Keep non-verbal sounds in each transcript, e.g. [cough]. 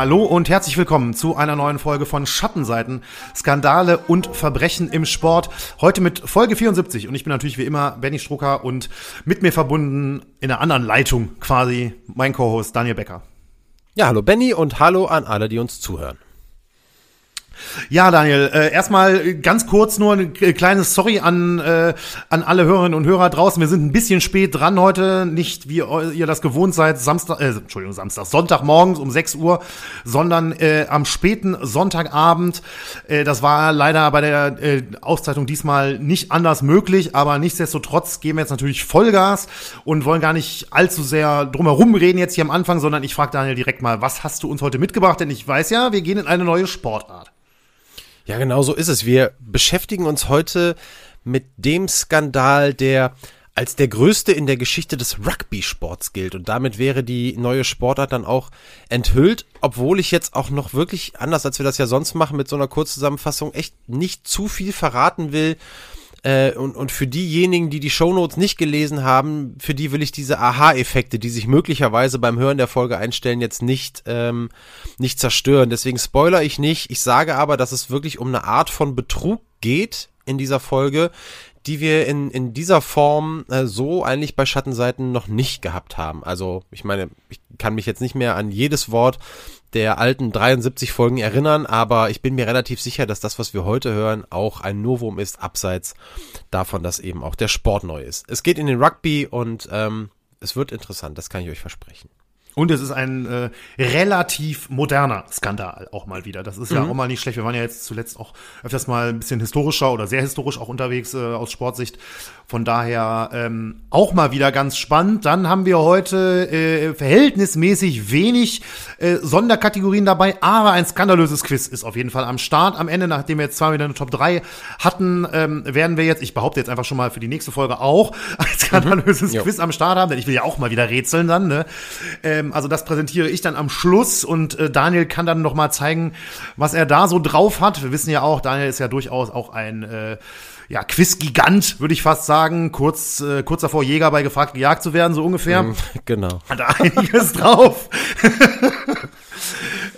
Hallo und herzlich willkommen zu einer neuen Folge von Schattenseiten, Skandale und Verbrechen im Sport. Heute mit Folge 74 und ich bin natürlich wie immer Benny Strucker und mit mir verbunden in einer anderen Leitung quasi mein Co-Host Daniel Becker. Ja, hallo Benny und hallo an alle, die uns zuhören. Ja, Daniel, äh, erstmal ganz kurz nur ein kleines Sorry an, äh, an alle Hörerinnen und Hörer draußen. Wir sind ein bisschen spät dran heute, nicht wie ihr das gewohnt seid, Samstag, äh, Entschuldigung, Samstag, Sonntagmorgens um 6 Uhr, sondern äh, am späten Sonntagabend. Äh, das war leider bei der äh, Auszeichnung diesmal nicht anders möglich, aber nichtsdestotrotz geben wir jetzt natürlich Vollgas und wollen gar nicht allzu sehr drumherum reden jetzt hier am Anfang, sondern ich frage Daniel direkt mal, was hast du uns heute mitgebracht? Denn ich weiß ja, wir gehen in eine neue Sportart. Ja, genau so ist es. Wir beschäftigen uns heute mit dem Skandal, der als der größte in der Geschichte des Rugby-Sports gilt. Und damit wäre die neue Sportart dann auch enthüllt, obwohl ich jetzt auch noch wirklich, anders als wir das ja sonst machen, mit so einer Kurzzusammenfassung echt nicht zu viel verraten will. Äh, und, und für diejenigen, die die Shownotes nicht gelesen haben, für die will ich diese Aha-Effekte, die sich möglicherweise beim Hören der Folge einstellen, jetzt nicht, ähm, nicht zerstören. Deswegen spoiler ich nicht. Ich sage aber, dass es wirklich um eine Art von Betrug geht in dieser Folge, die wir in, in dieser Form äh, so eigentlich bei Schattenseiten noch nicht gehabt haben. Also ich meine, ich kann mich jetzt nicht mehr an jedes Wort der alten 73 Folgen erinnern, aber ich bin mir relativ sicher, dass das, was wir heute hören, auch ein Novum ist, abseits davon, dass eben auch der Sport neu ist. Es geht in den Rugby und ähm, es wird interessant, das kann ich euch versprechen. Und es ist ein äh, relativ moderner Skandal auch mal wieder. Das ist ja mhm. auch mal nicht schlecht. Wir waren ja jetzt zuletzt auch öfters mal ein bisschen historischer oder sehr historisch auch unterwegs äh, aus Sportsicht. Von daher ähm, auch mal wieder ganz spannend. Dann haben wir heute äh, verhältnismäßig wenig äh, Sonderkategorien dabei, aber ein skandalöses Quiz ist auf jeden Fall am Start. Am Ende, nachdem wir jetzt zwar wieder eine Top 3 hatten, ähm, werden wir jetzt, ich behaupte jetzt einfach schon mal für die nächste Folge auch, ein skandalöses mhm. Quiz am Start haben, denn ich will ja auch mal wieder rätseln dann. Ne? Ähm, also das präsentiere ich dann am Schluss und äh, Daniel kann dann noch mal zeigen, was er da so drauf hat. Wir wissen ja auch, Daniel ist ja durchaus auch ein äh, ja, Quiz-Gigant, würde ich fast sagen. Kurz, äh, kurz davor, Jäger bei gefragt gejagt zu werden, so ungefähr. Mm, [laughs] genau. Hat einiges drauf. [laughs]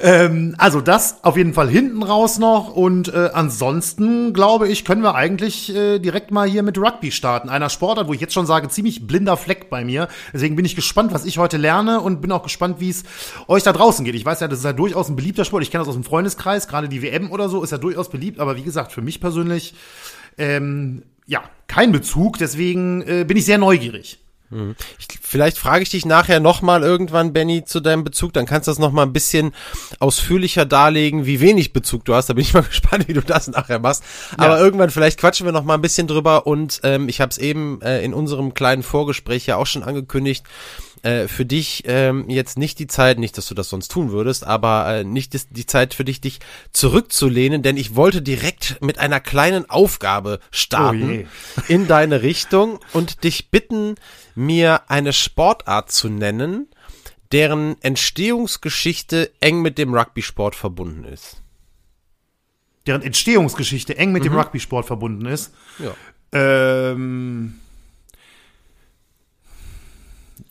ähm, also das auf jeden Fall hinten raus noch. Und äh, ansonsten, glaube ich, können wir eigentlich äh, direkt mal hier mit Rugby starten. Einer Sportart, wo ich jetzt schon sage, ziemlich blinder Fleck bei mir. Deswegen bin ich gespannt, was ich heute lerne und bin auch gespannt, wie es euch da draußen geht. Ich weiß ja, das ist ja durchaus ein beliebter Sport. Ich kenne das aus dem Freundeskreis. Gerade die WM oder so ist ja durchaus beliebt. Aber wie gesagt, für mich persönlich ähm, ja, kein Bezug. Deswegen äh, bin ich sehr neugierig. Mhm. Ich, vielleicht frage ich dich nachher nochmal irgendwann, Benny, zu deinem Bezug. Dann kannst du das nochmal ein bisschen ausführlicher darlegen, wie wenig Bezug du hast. Da bin ich mal [laughs] gespannt, wie du das nachher machst. Ja. Aber irgendwann, vielleicht quatschen wir nochmal ein bisschen drüber. Und ähm, ich habe es eben äh, in unserem kleinen Vorgespräch ja auch schon angekündigt äh, für dich ähm, jetzt nicht die Zeit, nicht, dass du das sonst tun würdest, aber äh, nicht die Zeit für dich, dich zurückzulehnen, denn ich wollte direkt mit einer kleinen Aufgabe starten oh in deine Richtung und dich bitten, mir eine Sportart zu nennen, deren Entstehungsgeschichte eng mit dem Rugby-Sport verbunden ist. Deren Entstehungsgeschichte eng mit mhm. dem Rugby-Sport verbunden ist? Ja. Ähm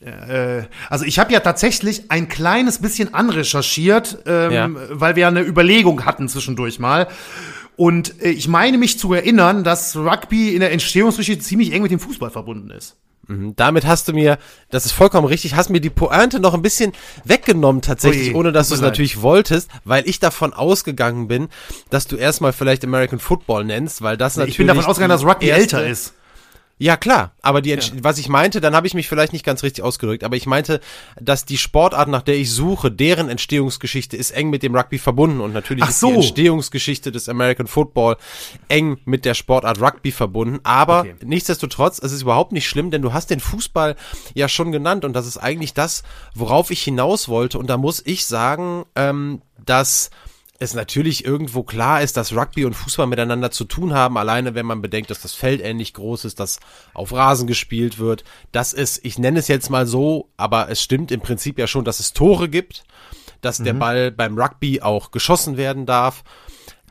äh, also ich habe ja tatsächlich ein kleines bisschen anrecherchiert, ähm, ja. weil wir ja eine Überlegung hatten zwischendurch mal. Und äh, ich meine mich zu erinnern, dass Rugby in der Entstehungsgeschichte ziemlich eng mit dem Fußball verbunden ist. Mhm. Damit hast du mir, das ist vollkommen richtig, hast mir die Pointe noch ein bisschen weggenommen tatsächlich, Ui, ohne dass du es natürlich wolltest, weil ich davon ausgegangen bin, dass du erstmal vielleicht American Football nennst, weil das natürlich. Ich bin davon ausgegangen, dass Rugby älter ist. Ja, klar, aber die, ja. was ich meinte, dann habe ich mich vielleicht nicht ganz richtig ausgedrückt, aber ich meinte, dass die Sportart, nach der ich suche, deren Entstehungsgeschichte ist eng mit dem Rugby verbunden und natürlich so. ist die Entstehungsgeschichte des American Football eng mit der Sportart Rugby verbunden, aber okay. nichtsdestotrotz, es ist überhaupt nicht schlimm, denn du hast den Fußball ja schon genannt und das ist eigentlich das, worauf ich hinaus wollte und da muss ich sagen, ähm, dass es natürlich irgendwo klar ist, dass Rugby und Fußball miteinander zu tun haben, alleine wenn man bedenkt, dass das Feld ähnlich groß ist, dass auf Rasen gespielt wird, dass es, ich nenne es jetzt mal so, aber es stimmt im Prinzip ja schon, dass es Tore gibt, dass mhm. der Ball beim Rugby auch geschossen werden darf.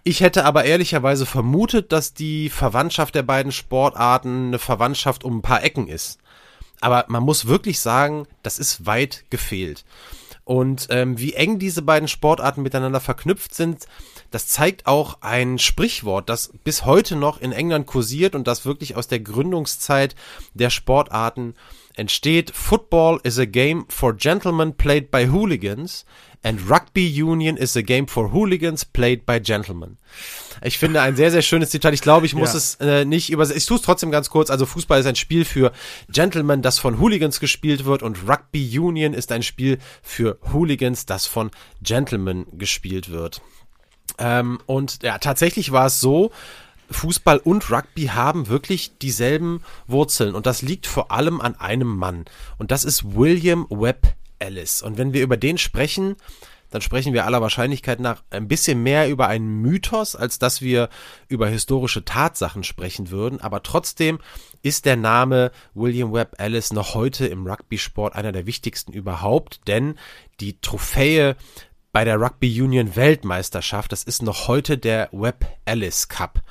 Ich hätte aber ehrlicherweise vermutet, dass die Verwandtschaft der beiden Sportarten eine Verwandtschaft um ein paar Ecken ist. Aber man muss wirklich sagen, das ist weit gefehlt. Und ähm, wie eng diese beiden Sportarten miteinander verknüpft sind, das zeigt auch ein Sprichwort, das bis heute noch in England kursiert und das wirklich aus der Gründungszeit der Sportarten entsteht. Football is a game for gentlemen played by hooligans and Rugby Union is a game for hooligans played by gentlemen. Ich finde ein sehr, sehr schönes Zitat. Ich glaube, ich muss ja. es äh, nicht übersetzen. Ich tue es trotzdem ganz kurz. Also Fußball ist ein Spiel für Gentlemen, das von Hooligans gespielt wird und Rugby Union ist ein Spiel für Hooligans, das von Gentlemen gespielt wird. Ähm, und ja, tatsächlich war es so, Fußball und Rugby haben wirklich dieselben Wurzeln und das liegt vor allem an einem Mann und das ist William Webb Ellis. Und wenn wir über den sprechen, dann sprechen wir aller Wahrscheinlichkeit nach ein bisschen mehr über einen Mythos, als dass wir über historische Tatsachen sprechen würden. Aber trotzdem ist der Name William Webb Ellis noch heute im Rugby-Sport einer der wichtigsten überhaupt, denn die Trophäe bei der Rugby Union Weltmeisterschaft, das ist noch heute der Webb Ellis Cup.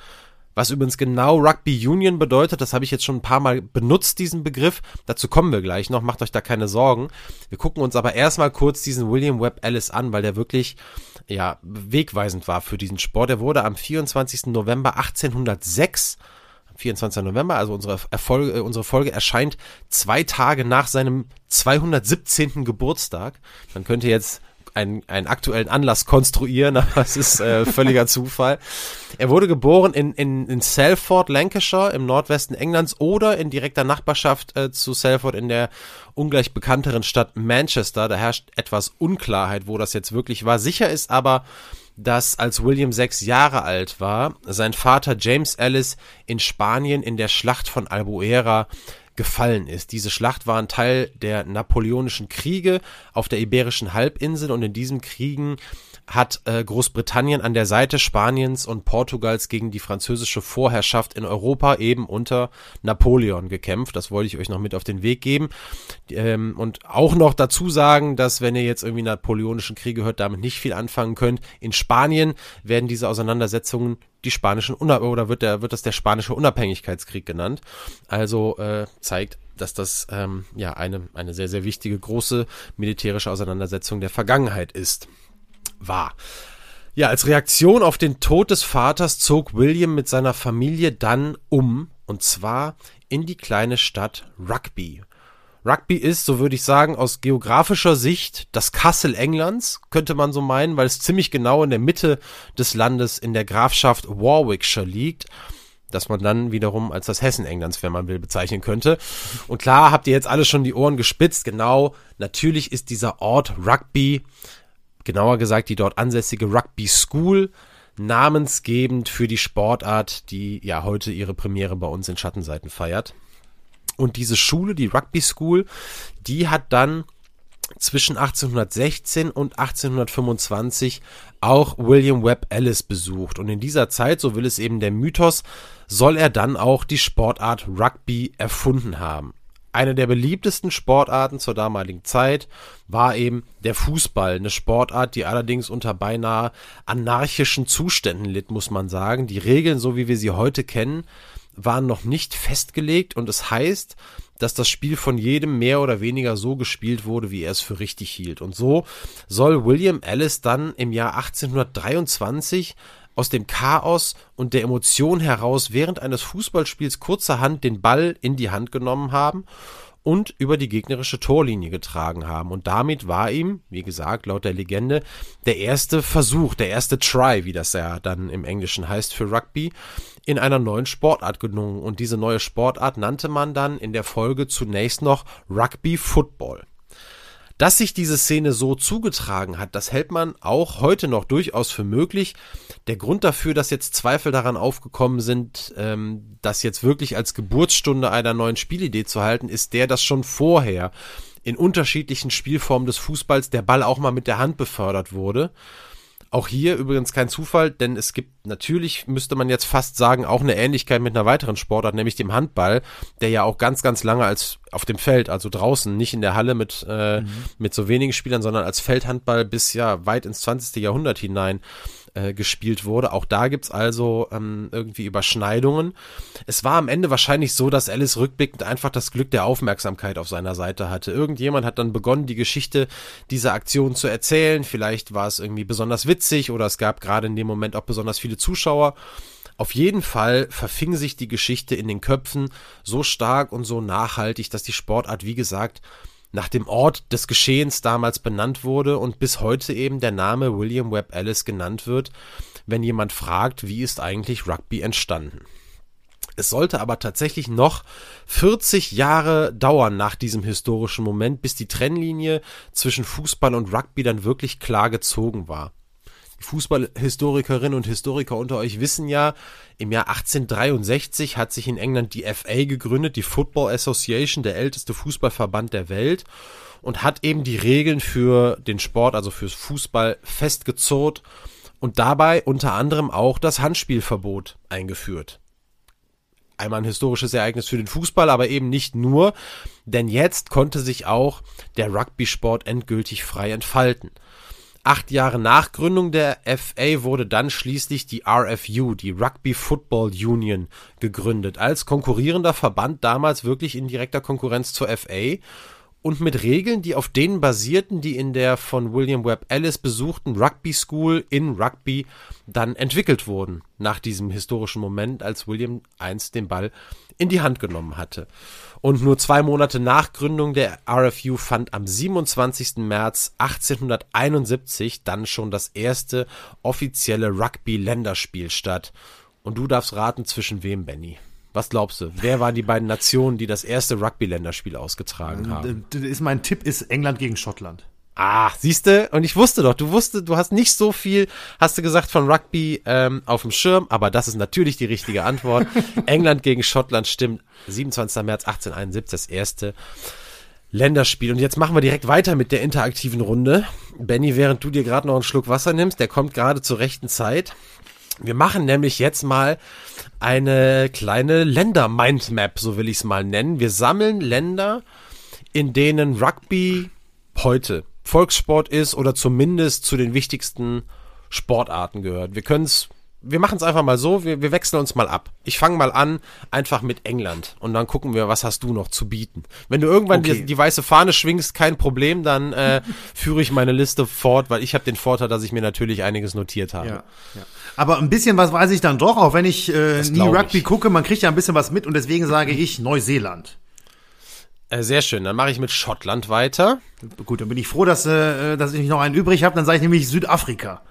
Was übrigens genau Rugby Union bedeutet, das habe ich jetzt schon ein paar Mal benutzt, diesen Begriff. Dazu kommen wir gleich noch, macht euch da keine Sorgen. Wir gucken uns aber erstmal kurz diesen William Webb Ellis an, weil der wirklich ja, wegweisend war für diesen Sport. Er wurde am 24. November 1806 24. November, also unsere, Erfolge, äh, unsere Folge erscheint zwei Tage nach seinem 217. Geburtstag. Man könnte jetzt einen, einen aktuellen Anlass konstruieren, [laughs] aber es ist äh, völliger Zufall. Er wurde geboren in, in, in Salford, Lancashire im Nordwesten Englands oder in direkter Nachbarschaft äh, zu Salford in der ungleich bekannteren Stadt Manchester. Da herrscht etwas Unklarheit, wo das jetzt wirklich war. Sicher ist aber, dass als William sechs Jahre alt war, sein Vater James Ellis in Spanien in der Schlacht von Albuera gefallen ist. Diese Schlacht war ein Teil der napoleonischen Kriege auf der Iberischen Halbinsel und in diesen Kriegen hat äh, Großbritannien an der Seite Spaniens und Portugals gegen die französische Vorherrschaft in Europa eben unter Napoleon gekämpft. Das wollte ich euch noch mit auf den Weg geben. Ähm, und auch noch dazu sagen, dass wenn ihr jetzt irgendwie napoleonischen Kriege hört, damit nicht viel anfangen könnt. In Spanien werden diese Auseinandersetzungen die spanischen Unab oder wird der wird das der spanische Unabhängigkeitskrieg genannt. Also äh, zeigt, dass das ähm, ja eine eine sehr sehr wichtige große militärische Auseinandersetzung der Vergangenheit ist. War. Ja, als Reaktion auf den Tod des Vaters zog William mit seiner Familie dann um und zwar in die kleine Stadt Rugby. Rugby ist, so würde ich sagen, aus geografischer Sicht das Kassel Englands, könnte man so meinen, weil es ziemlich genau in der Mitte des Landes in der Grafschaft Warwickshire liegt dass man dann wiederum als das Hessen Englands, wenn man will, bezeichnen könnte. Und klar habt ihr jetzt alle schon die Ohren gespitzt. Genau, natürlich ist dieser Ort Rugby, genauer gesagt die dort ansässige Rugby School, namensgebend für die Sportart, die ja heute ihre Premiere bei uns in Schattenseiten feiert. Und diese Schule, die Rugby School, die hat dann zwischen 1816 und 1825 auch William Webb Ellis besucht. Und in dieser Zeit, so will es eben der Mythos, soll er dann auch die Sportart Rugby erfunden haben. Eine der beliebtesten Sportarten zur damaligen Zeit war eben der Fußball, eine Sportart, die allerdings unter beinahe anarchischen Zuständen litt, muss man sagen. Die Regeln, so wie wir sie heute kennen, waren noch nicht festgelegt und es heißt, dass das Spiel von jedem mehr oder weniger so gespielt wurde, wie er es für richtig hielt. Und so soll William Ellis dann im Jahr 1823 aus dem Chaos und der Emotion heraus während eines Fußballspiels kurzerhand den Ball in die Hand genommen haben und über die gegnerische Torlinie getragen haben. Und damit war ihm, wie gesagt, laut der Legende, der erste Versuch, der erste Try, wie das ja dann im Englischen heißt für Rugby, in einer neuen Sportart gelungen. Und diese neue Sportart nannte man dann in der Folge zunächst noch Rugby Football. Dass sich diese Szene so zugetragen hat, das hält man auch heute noch durchaus für möglich. Der Grund dafür, dass jetzt Zweifel daran aufgekommen sind, ähm, das jetzt wirklich als Geburtsstunde einer neuen Spielidee zu halten, ist der, dass schon vorher in unterschiedlichen Spielformen des Fußballs der Ball auch mal mit der Hand befördert wurde. Auch hier übrigens kein Zufall, denn es gibt natürlich, müsste man jetzt fast sagen, auch eine Ähnlichkeit mit einer weiteren Sportart, nämlich dem Handball, der ja auch ganz, ganz lange als auf dem Feld, also draußen, nicht in der Halle mit, äh, mhm. mit so wenigen Spielern, sondern als Feldhandball bis ja weit ins 20. Jahrhundert hinein äh, gespielt wurde. Auch da gibt's also ähm, irgendwie Überschneidungen. Es war am Ende wahrscheinlich so, dass Alice rückblickend einfach das Glück der Aufmerksamkeit auf seiner Seite hatte. Irgendjemand hat dann begonnen, die Geschichte dieser Aktion zu erzählen. Vielleicht war es irgendwie besonders witzig oder es gab gerade in dem Moment auch besonders viele Zuschauer. Auf jeden Fall verfing sich die Geschichte in den Köpfen so stark und so nachhaltig, dass die Sportart, wie gesagt, nach dem Ort des Geschehens damals benannt wurde und bis heute eben der Name William Webb Ellis genannt wird, wenn jemand fragt, wie ist eigentlich Rugby entstanden. Es sollte aber tatsächlich noch 40 Jahre dauern nach diesem historischen Moment, bis die Trennlinie zwischen Fußball und Rugby dann wirklich klar gezogen war. Fußballhistorikerinnen und Historiker unter euch wissen ja, im Jahr 1863 hat sich in England die FA gegründet, die Football Association, der älteste Fußballverband der Welt und hat eben die Regeln für den Sport, also fürs Fußball festgezurrt und dabei unter anderem auch das Handspielverbot eingeführt. Einmal ein historisches Ereignis für den Fußball, aber eben nicht nur, denn jetzt konnte sich auch der Rugby-Sport endgültig frei entfalten. Acht Jahre nach Gründung der FA wurde dann schließlich die RFU, die Rugby Football Union, gegründet, als konkurrierender Verband damals wirklich in direkter Konkurrenz zur FA und mit Regeln, die auf denen basierten, die in der von William Webb Ellis besuchten Rugby School in Rugby dann entwickelt wurden, nach diesem historischen Moment, als William einst den Ball in die Hand genommen hatte. Und nur zwei Monate nach Gründung der RFU fand am 27. März 1871 dann schon das erste offizielle Rugby-Länderspiel statt. Und du darfst raten, zwischen wem, Benny? Was glaubst du? Wer waren die beiden Nationen, die das erste Rugby-Länderspiel ausgetragen haben? Ist, mein Tipp ist England gegen Schottland. Ah, siehste, und ich wusste doch, du wusste, du hast nicht so viel, hast du gesagt, von Rugby ähm, auf dem Schirm, aber das ist natürlich die richtige Antwort. [laughs] England gegen Schottland stimmt. 27. März 1871, das erste Länderspiel. Und jetzt machen wir direkt weiter mit der interaktiven Runde. Benny, während du dir gerade noch einen Schluck Wasser nimmst, der kommt gerade zur rechten Zeit. Wir machen nämlich jetzt mal eine kleine Länder-Mindmap, so will ich es mal nennen. Wir sammeln Länder, in denen Rugby heute Volkssport ist oder zumindest zu den wichtigsten Sportarten gehört. Wir können es, wir machen es einfach mal so, wir, wir wechseln uns mal ab. Ich fange mal an, einfach mit England und dann gucken wir, was hast du noch zu bieten. Wenn du irgendwann okay. die, die, weiße Fahne schwingst, kein Problem, dann äh, [laughs] führe ich meine Liste fort, weil ich habe den Vorteil, dass ich mir natürlich einiges notiert habe. Ja, ja. Aber ein bisschen was weiß ich dann doch, auch wenn ich äh, nie Rugby ich. gucke, man kriegt ja ein bisschen was mit und deswegen sage ich Neuseeland. Äh, sehr schön, dann mache ich mit Schottland weiter. Gut, dann bin ich froh, dass, äh, dass ich noch einen übrig habe. Dann sage ich nämlich Südafrika.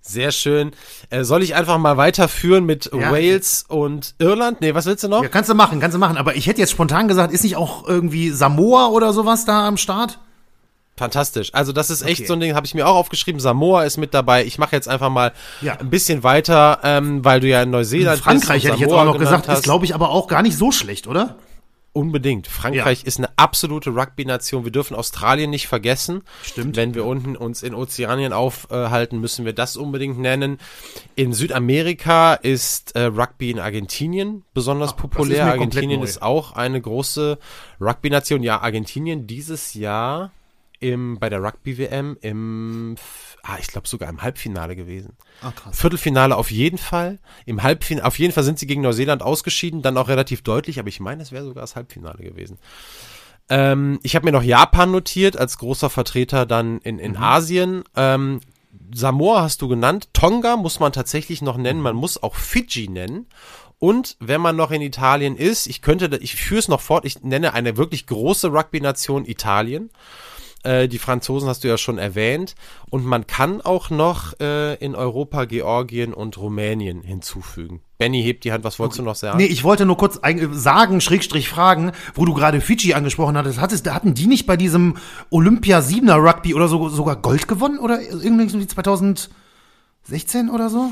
Sehr schön. Äh, soll ich einfach mal weiterführen mit ja. Wales und Irland? Nee, was willst du noch? Ja, kannst du machen, kannst du machen. Aber ich hätte jetzt spontan gesagt, ist nicht auch irgendwie Samoa oder sowas da am Start? Fantastisch. Also das ist echt okay. so ein Ding, habe ich mir auch aufgeschrieben. Samoa ist mit dabei. Ich mache jetzt einfach mal ja. ein bisschen weiter, ähm, weil du ja in Neuseeland Frankreich bist. Frankreich hätte ich jetzt auch noch gesagt, hast. ist glaube ich aber auch gar nicht so schlecht, oder? Unbedingt. Frankreich ja. ist eine absolute Rugby-Nation. Wir dürfen Australien nicht vergessen. Stimmt. Wenn wir unten uns in Ozeanien aufhalten, müssen wir das unbedingt nennen. In Südamerika ist äh, Rugby in Argentinien besonders Ach, populär. Ist Argentinien ist auch eine große Rugby-Nation. Ja, Argentinien dieses Jahr im, bei der Rugby-WM im ah, ich glaube sogar im Halbfinale gewesen. Ah, krass. Viertelfinale auf jeden Fall. Im Halbfinale, auf jeden Fall sind sie gegen Neuseeland ausgeschieden, dann auch relativ deutlich, aber ich meine, es wäre sogar das Halbfinale gewesen. Ähm, ich habe mir noch Japan notiert als großer Vertreter dann in, in mhm. Asien. Ähm, Samoa hast du genannt. Tonga muss man tatsächlich noch nennen. Man muss auch Fiji nennen. Und wenn man noch in Italien ist, ich könnte, ich führe es noch fort, ich nenne eine wirklich große Rugby-Nation Italien. Äh, die Franzosen hast du ja schon erwähnt. Und man kann auch noch äh, in Europa Georgien und Rumänien hinzufügen. Benny hebt die Hand, was wolltest du noch sagen? Nee, ich wollte nur kurz sagen, Schrägstrich fragen, wo du gerade Fiji angesprochen hattest. Hattest, hatten die nicht bei diesem Olympia 7er Rugby oder so, sogar Gold gewonnen? Oder irgendwie 2016 oder so?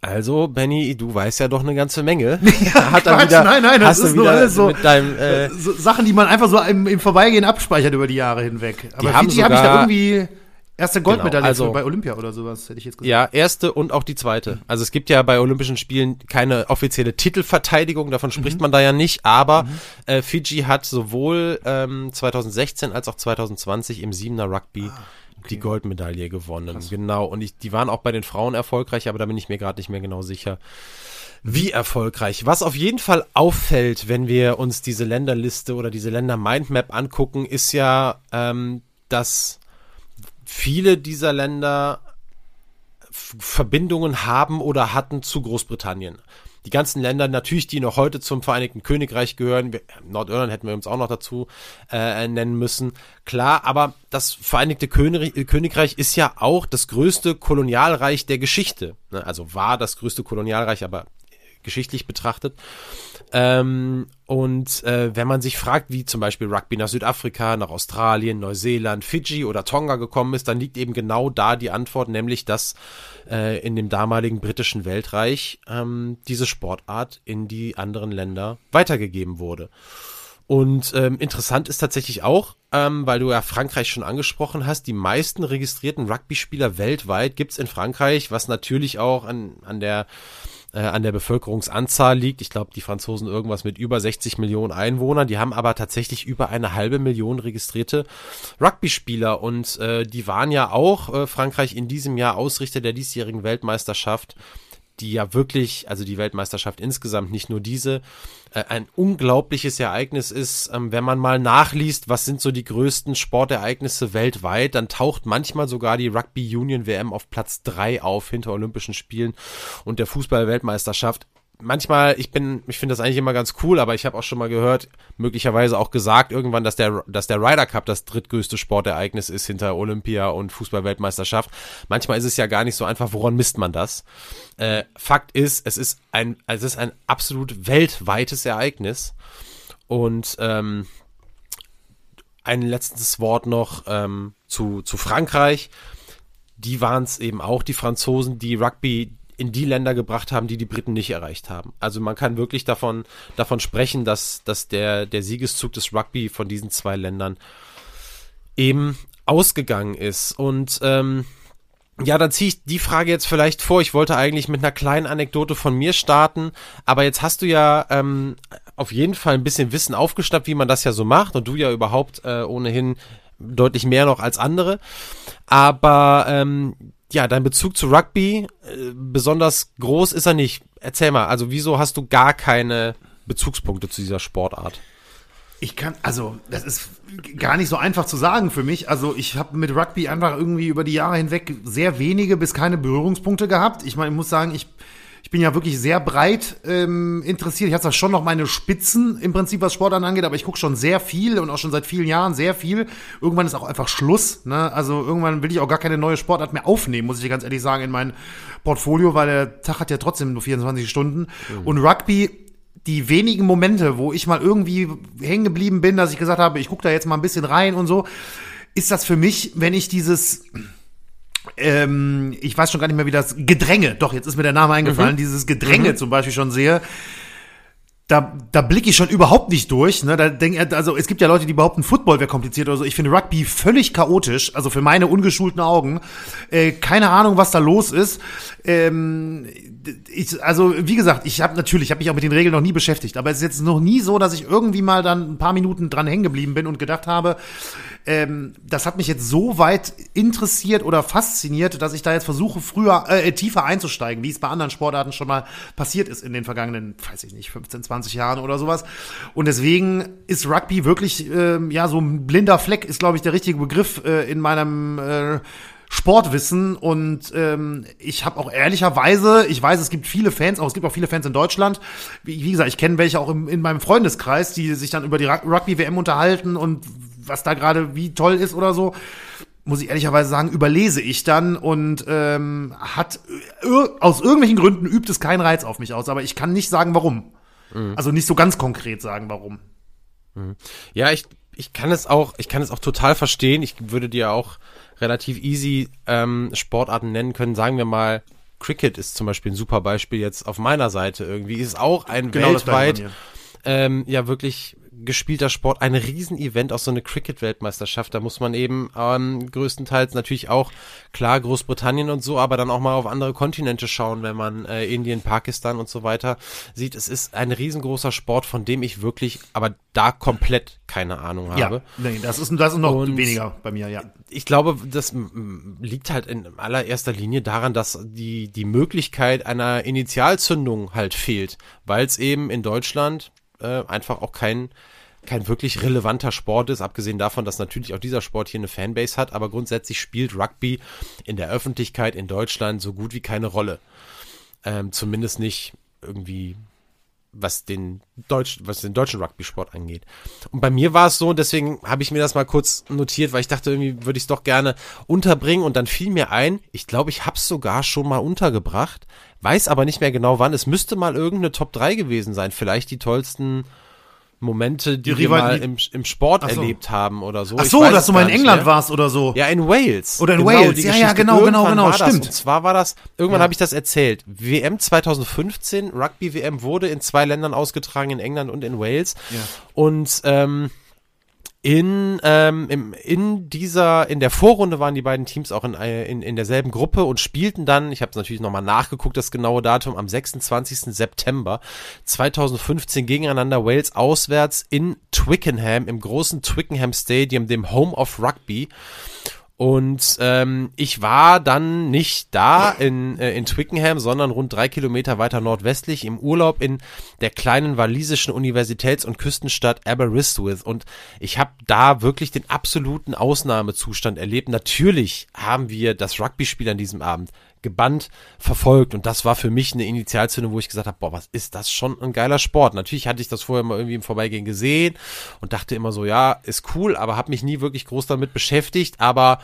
Also, Benny, du weißt ja doch eine ganze Menge. [laughs] Ja, hat Quatsch, wieder, nein, nein, das ist nur alles so, deinem, äh, so, Sachen, die man einfach so im, im, Vorbeigehen abspeichert über die Jahre hinweg. Aber die haben Fiji habe ich da irgendwie erste Goldmedaille genau, also, bei Olympia oder sowas, hätte ich jetzt gesagt. Ja, erste und auch die zweite. Also es gibt ja bei Olympischen Spielen keine offizielle Titelverteidigung, davon spricht mhm. man da ja nicht, aber mhm. äh, Fiji hat sowohl ähm, 2016 als auch 2020 im Siebener Rugby ah okay. die Goldmedaille gewonnen. Krass. Genau. Und ich, die waren auch bei den Frauen erfolgreich, aber da bin ich mir gerade nicht mehr genau sicher, wie erfolgreich. Was auf jeden Fall auffällt, wenn wir uns diese Länderliste oder diese Länder-Mindmap angucken, ist ja, ähm, dass viele dieser Länder Verbindungen haben oder hatten zu Großbritannien die ganzen Länder natürlich, die noch heute zum Vereinigten Königreich gehören, Nordirland hätten wir uns auch noch dazu äh, nennen müssen, klar, aber das Vereinigte König, Königreich ist ja auch das größte Kolonialreich der Geschichte. Ne? Also war das größte Kolonialreich, aber geschichtlich betrachtet. Ähm, und äh, wenn man sich fragt, wie zum Beispiel Rugby nach Südafrika, nach Australien, Neuseeland, Fidschi oder Tonga gekommen ist, dann liegt eben genau da die Antwort, nämlich dass äh, in dem damaligen britischen Weltreich ähm, diese Sportart in die anderen Länder weitergegeben wurde. Und ähm, interessant ist tatsächlich auch, ähm, weil du ja Frankreich schon angesprochen hast, die meisten registrierten Rugby-Spieler weltweit gibt's in Frankreich, was natürlich auch an, an der äh, an der Bevölkerungsanzahl liegt. Ich glaube, die Franzosen irgendwas mit über 60 Millionen Einwohnern. Die haben aber tatsächlich über eine halbe Million registrierte Rugby-Spieler und äh, die waren ja auch äh, Frankreich in diesem Jahr Ausrichter der diesjährigen Weltmeisterschaft die ja wirklich, also die Weltmeisterschaft insgesamt, nicht nur diese, äh, ein unglaubliches Ereignis ist. Ähm, wenn man mal nachliest, was sind so die größten Sportereignisse weltweit, dann taucht manchmal sogar die Rugby Union WM auf Platz drei auf hinter Olympischen Spielen und der Fußball-Weltmeisterschaft manchmal, ich bin, ich finde das eigentlich immer ganz cool, aber ich habe auch schon mal gehört, möglicherweise auch gesagt irgendwann, dass der, dass der Ryder Cup das drittgrößte Sportereignis ist hinter Olympia und Fußballweltmeisterschaft. Manchmal ist es ja gar nicht so einfach, woran misst man das? Äh, Fakt ist, es ist ein, es ist ein absolut weltweites Ereignis und ähm, ein letztes Wort noch ähm, zu, zu Frankreich. Die waren es eben auch, die Franzosen, die Rugby in die Länder gebracht haben, die die Briten nicht erreicht haben. Also man kann wirklich davon, davon sprechen, dass, dass der, der Siegeszug des Rugby von diesen zwei Ländern eben ausgegangen ist. Und ähm, ja, dann ziehe ich die Frage jetzt vielleicht vor. Ich wollte eigentlich mit einer kleinen Anekdote von mir starten, aber jetzt hast du ja ähm, auf jeden Fall ein bisschen Wissen aufgeschnappt, wie man das ja so macht und du ja überhaupt äh, ohnehin deutlich mehr noch als andere. Aber ähm, ja, dein Bezug zu Rugby, äh, besonders groß ist er nicht. Erzähl mal, also wieso hast du gar keine Bezugspunkte zu dieser Sportart? Ich kann, also das ist gar nicht so einfach zu sagen für mich. Also ich habe mit Rugby einfach irgendwie über die Jahre hinweg sehr wenige bis keine Berührungspunkte gehabt. Ich meine, ich muss sagen, ich ich bin ja wirklich sehr breit ähm, interessiert. Ich habe zwar schon noch meine Spitzen im Prinzip, was Sport angeht, aber ich gucke schon sehr viel und auch schon seit vielen Jahren sehr viel. Irgendwann ist auch einfach Schluss. Ne? Also irgendwann will ich auch gar keine neue Sportart mehr aufnehmen, muss ich ganz ehrlich sagen, in mein Portfolio, weil der Tag hat ja trotzdem nur 24 Stunden. Mhm. Und Rugby die wenigen Momente, wo ich mal irgendwie hängen geblieben bin, dass ich gesagt habe, ich gucke da jetzt mal ein bisschen rein und so, ist das für mich, wenn ich dieses ähm, ich weiß schon gar nicht mehr, wie das Gedränge, doch, jetzt ist mir der Name eingefallen, mhm. dieses Gedränge mhm. zum Beispiel schon sehe, da, da blicke ich schon überhaupt nicht durch. Ne? Da denk, also es gibt ja Leute, die behaupten, Football wäre kompliziert oder so. Ich finde Rugby völlig chaotisch, also für meine ungeschulten Augen. Äh, keine Ahnung, was da los ist. Ähm, ich, also wie gesagt, ich habe natürlich, ich habe mich auch mit den Regeln noch nie beschäftigt, aber es ist jetzt noch nie so, dass ich irgendwie mal dann ein paar Minuten dran hängen geblieben bin und gedacht habe, ähm, das hat mich jetzt so weit interessiert oder fasziniert, dass ich da jetzt versuche, früher äh, tiefer einzusteigen, wie es bei anderen Sportarten schon mal passiert ist in den vergangenen, weiß ich nicht, 15, 20 Jahren oder sowas. Und deswegen ist Rugby wirklich, äh, ja, so ein blinder Fleck ist, glaube ich, der richtige Begriff äh, in meinem äh, Sportwissen und ähm, ich habe auch ehrlicherweise, ich weiß, es gibt viele Fans, auch es gibt auch viele Fans in Deutschland. Wie, wie gesagt, ich kenne welche auch im, in meinem Freundeskreis, die sich dann über die Rugby-WM unterhalten und was da gerade wie toll ist oder so. Muss ich ehrlicherweise sagen, überlese ich dann und ähm, hat äh, aus irgendwelchen Gründen übt es keinen Reiz auf mich aus, aber ich kann nicht sagen, warum. Mhm. Also nicht so ganz konkret sagen, warum. Mhm. Ja, ich, ich kann es auch, ich kann es auch total verstehen. Ich würde dir auch relativ easy ähm, Sportarten nennen können. Sagen wir mal, Cricket ist zum Beispiel ein super Beispiel jetzt auf meiner Seite irgendwie. Ist auch ein genau weltweit ähm, ja wirklich gespielter Sport, ein Riesenevent, auch so eine Cricket-Weltmeisterschaft. Da muss man eben ähm, größtenteils natürlich auch, klar, Großbritannien und so, aber dann auch mal auf andere Kontinente schauen, wenn man äh, Indien, Pakistan und so weiter sieht. Es ist ein riesengroßer Sport, von dem ich wirklich, aber da komplett keine Ahnung Ja, habe. nee, das ist, das ist noch Und- weniger bei mir, ja. Ich glaube, das liegt halt in allererster Linie daran, dass die, die Möglichkeit einer Initialzündung halt fehlt, weil es eben in Deutschland äh, einfach auch kein, kein wirklich relevanter Sport ist, abgesehen davon, dass natürlich auch dieser Sport hier eine Fanbase hat, aber grundsätzlich spielt Rugby in der Öffentlichkeit in Deutschland so gut wie keine Rolle. Ähm, zumindest nicht irgendwie was den Deutsch, was den deutschen Rugby-Sport angeht. Und bei mir war es so, deswegen habe ich mir das mal kurz notiert, weil ich dachte, irgendwie würde ich es doch gerne unterbringen und dann fiel mir ein, ich glaube, ich habe es sogar schon mal untergebracht, weiß aber nicht mehr genau wann. Es müsste mal irgendeine Top 3 gewesen sein, vielleicht die tollsten Momente, die, Die wir mal im, im Sport so. erlebt haben oder so. Ach so, dass du mal in England mehr. warst oder so. Ja, in Wales. Oder in genau, Wales. Ja, ja, genau, genau, Irgendwann genau, das. stimmt. Und zwar war das, irgendwann Ja. habe ich das erzählt. WM 2015, Rugby-WM wurde in zwei Ländern ausgetragen, in England und in Wales. Ja. Und ähm, in, ähm, im, in dieser, in der Vorrunde waren die beiden Teams auch in, äh, in, in derselben Gruppe und spielten dann, ich habe es natürlich nochmal nachgeguckt, das genaue Datum, am 26. September 2015 gegeneinander Wales auswärts in Twickenham, im großen Twickenham Stadium, dem Home of Rugby. Und ähm, ich war dann nicht da in, äh, in Twickenham, sondern rund drei Kilometer weiter nordwestlich im Urlaub in der kleinen walisischen Universitäts- und Küstenstadt Aberystwyth. Und ich habe da wirklich den absoluten Ausnahmezustand erlebt. Natürlich haben wir das Rugby-Spiel an diesem Abend gebannt verfolgt. Und das war für mich eine Initialzündung, wo ich gesagt habe, boah, was ist das schon ein geiler Sport. Natürlich hatte ich das vorher mal irgendwie im Vorbeigehen gesehen und dachte immer so, ja, ist cool, aber habe mich nie wirklich groß damit beschäftigt, aber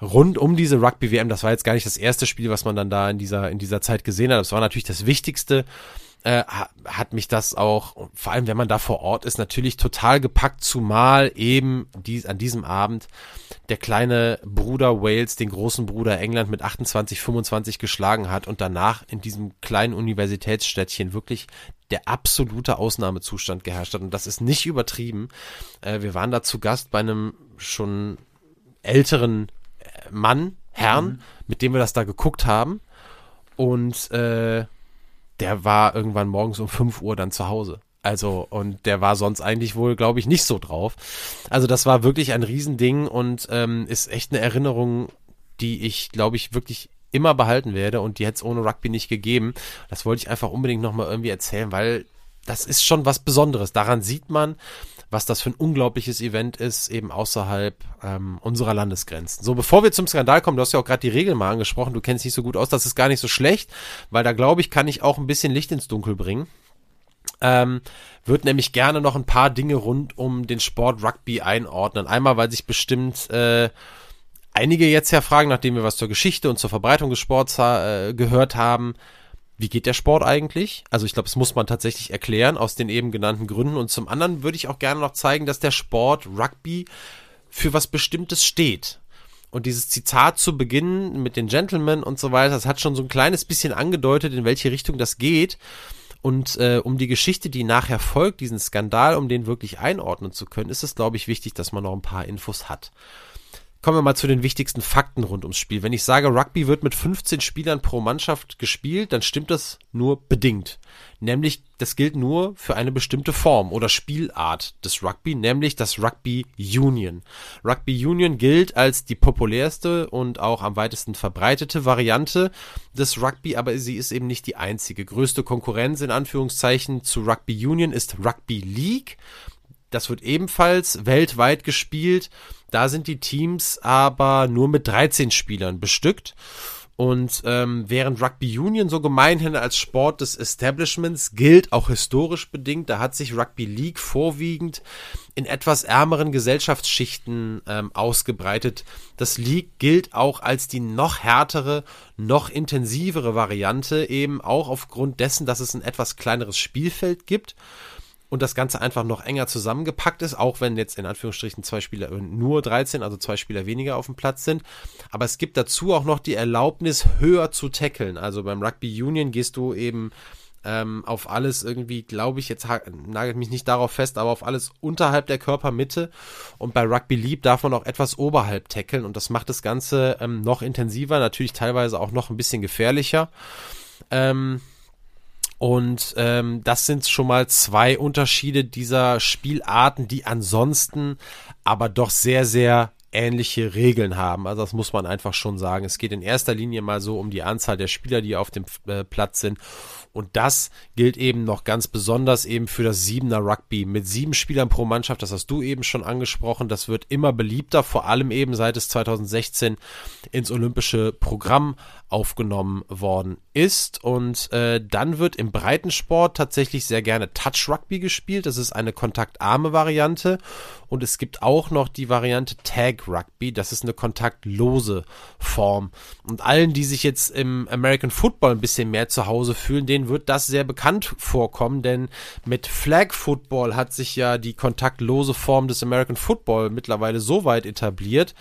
rund um diese Rugby WM, das war jetzt gar nicht das erste Spiel, was man dann da in dieser in dieser Zeit gesehen hat, das war natürlich das wichtigste äh, ha- hat mich das auch, vor allem wenn man da vor Ort ist, natürlich total gepackt, zumal eben dies, an diesem Abend der kleine Bruder Wales den großen Bruder England mit 28, 25 geschlagen hat und danach in diesem kleinen Universitätsstädtchen wirklich der absolute Ausnahmezustand geherrscht hat. Und das ist nicht übertrieben. Äh, wir waren da zu Gast bei einem schon älteren äh, Mann, Herrn, mit dem wir das da geguckt haben. Und äh, der war irgendwann morgens um 5 Uhr dann zu Hause. Also, und der war sonst eigentlich wohl, glaube ich, nicht so drauf. Also, das war wirklich ein Riesending und ähm, ist echt eine Erinnerung, die ich, glaube ich, wirklich immer behalten werde und die hätte es ohne Rugby nicht gegeben. Das wollte ich einfach unbedingt nochmal irgendwie erzählen, weil das ist schon was Besonderes. Daran sieht man, was das für ein unglaubliches Event ist, eben außerhalb ähm, unserer Landesgrenzen. So, bevor wir zum Skandal kommen, du hast ja auch gerade die Regeln mal angesprochen, du kennst dich so gut aus, das ist gar nicht so schlecht, weil da glaube ich, kann ich auch ein bisschen Licht ins Dunkel bringen. Ähm, wird nämlich gerne noch ein paar Dinge rund um den Sport Rugby einordnen. Einmal, weil sich bestimmt äh, einige jetzt ja fragen, nachdem wir was zur Geschichte und zur Verbreitung des Sports äh, gehört haben, wie geht der Sport eigentlich? Also ich glaube, das muss man tatsächlich erklären aus den eben genannten Gründen. Und zum anderen würde ich auch gerne noch zeigen, dass der Sport Rugby für was Bestimmtes steht. Und dieses Zitat zu Beginn mit den Gentlemen und so weiter, das hat schon so ein kleines bisschen angedeutet, in welche Richtung das geht. Und äh, um die Geschichte, die nachher folgt, diesen Skandal, um den wirklich einordnen zu können, ist es, glaube ich, wichtig, dass man noch ein paar Infos hat. Kommen wir mal zu den wichtigsten Fakten rund ums Spiel. Wenn ich sage, Rugby wird mit 15 Spielern pro Mannschaft gespielt, dann stimmt das nur bedingt. Nämlich, das gilt nur für eine bestimmte Form oder Spielart des Rugby, nämlich das Rugby Union. Rugby Union gilt als die populärste und auch am weitesten verbreitete Variante des Rugby, aber sie ist eben nicht die einzige. Größte Konkurrenz in Anführungszeichen zu Rugby Union ist Rugby League. Das wird ebenfalls weltweit gespielt. Da sind die Teams aber nur mit 13 Spielern bestückt. Und ähm, während Rugby Union so gemeinhin als Sport des Establishments gilt, auch historisch bedingt, da hat sich Rugby League vorwiegend in etwas ärmeren Gesellschaftsschichten ähm, ausgebreitet. Das League gilt auch als die noch härtere, noch intensivere Variante, eben auch aufgrund dessen, dass es ein etwas kleineres Spielfeld gibt und das Ganze einfach noch enger zusammengepackt ist, auch wenn jetzt in Anführungsstrichen zwei Spieler nur 13, also zwei Spieler weniger auf dem Platz sind. Aber es gibt dazu auch noch die Erlaubnis, höher zu tackeln. Also beim Rugby Union gehst du eben ähm, auf alles irgendwie, glaube ich, jetzt nagelt mich nicht darauf fest, aber auf alles unterhalb der Körpermitte. Und bei Rugby League darf man auch etwas oberhalb tackeln und das macht das Ganze ähm, noch intensiver, natürlich teilweise auch noch ein bisschen gefährlicher. Ähm, Und ähm, das sind schon mal zwei Unterschiede dieser Spielarten, die ansonsten aber doch sehr, sehr ähnliche Regeln haben. Also das muss man einfach schon sagen. Es geht in erster Linie mal so um die Anzahl der Spieler, die auf dem äh, Platz sind und das gilt eben noch ganz besonders eben für das Siebener Rugby. Mit sieben Spielern pro Mannschaft, das hast du eben schon angesprochen, das wird immer beliebter, vor allem eben seit es 2016 ins olympische Programm aufgenommen worden ist. Und äh, dann wird im Breitensport tatsächlich sehr gerne Touch Rugby gespielt. Das ist eine kontaktarme Variante. Und es gibt auch noch die Variante Tag Rugby. Das ist eine kontaktlose Form. Und allen, die sich jetzt im American Football ein bisschen mehr zu Hause fühlen, denen wird das sehr bekannt vorkommen, denn mit Flag Football hat sich ja die kontaktlose Form des American Football mittlerweile so weit etabliert,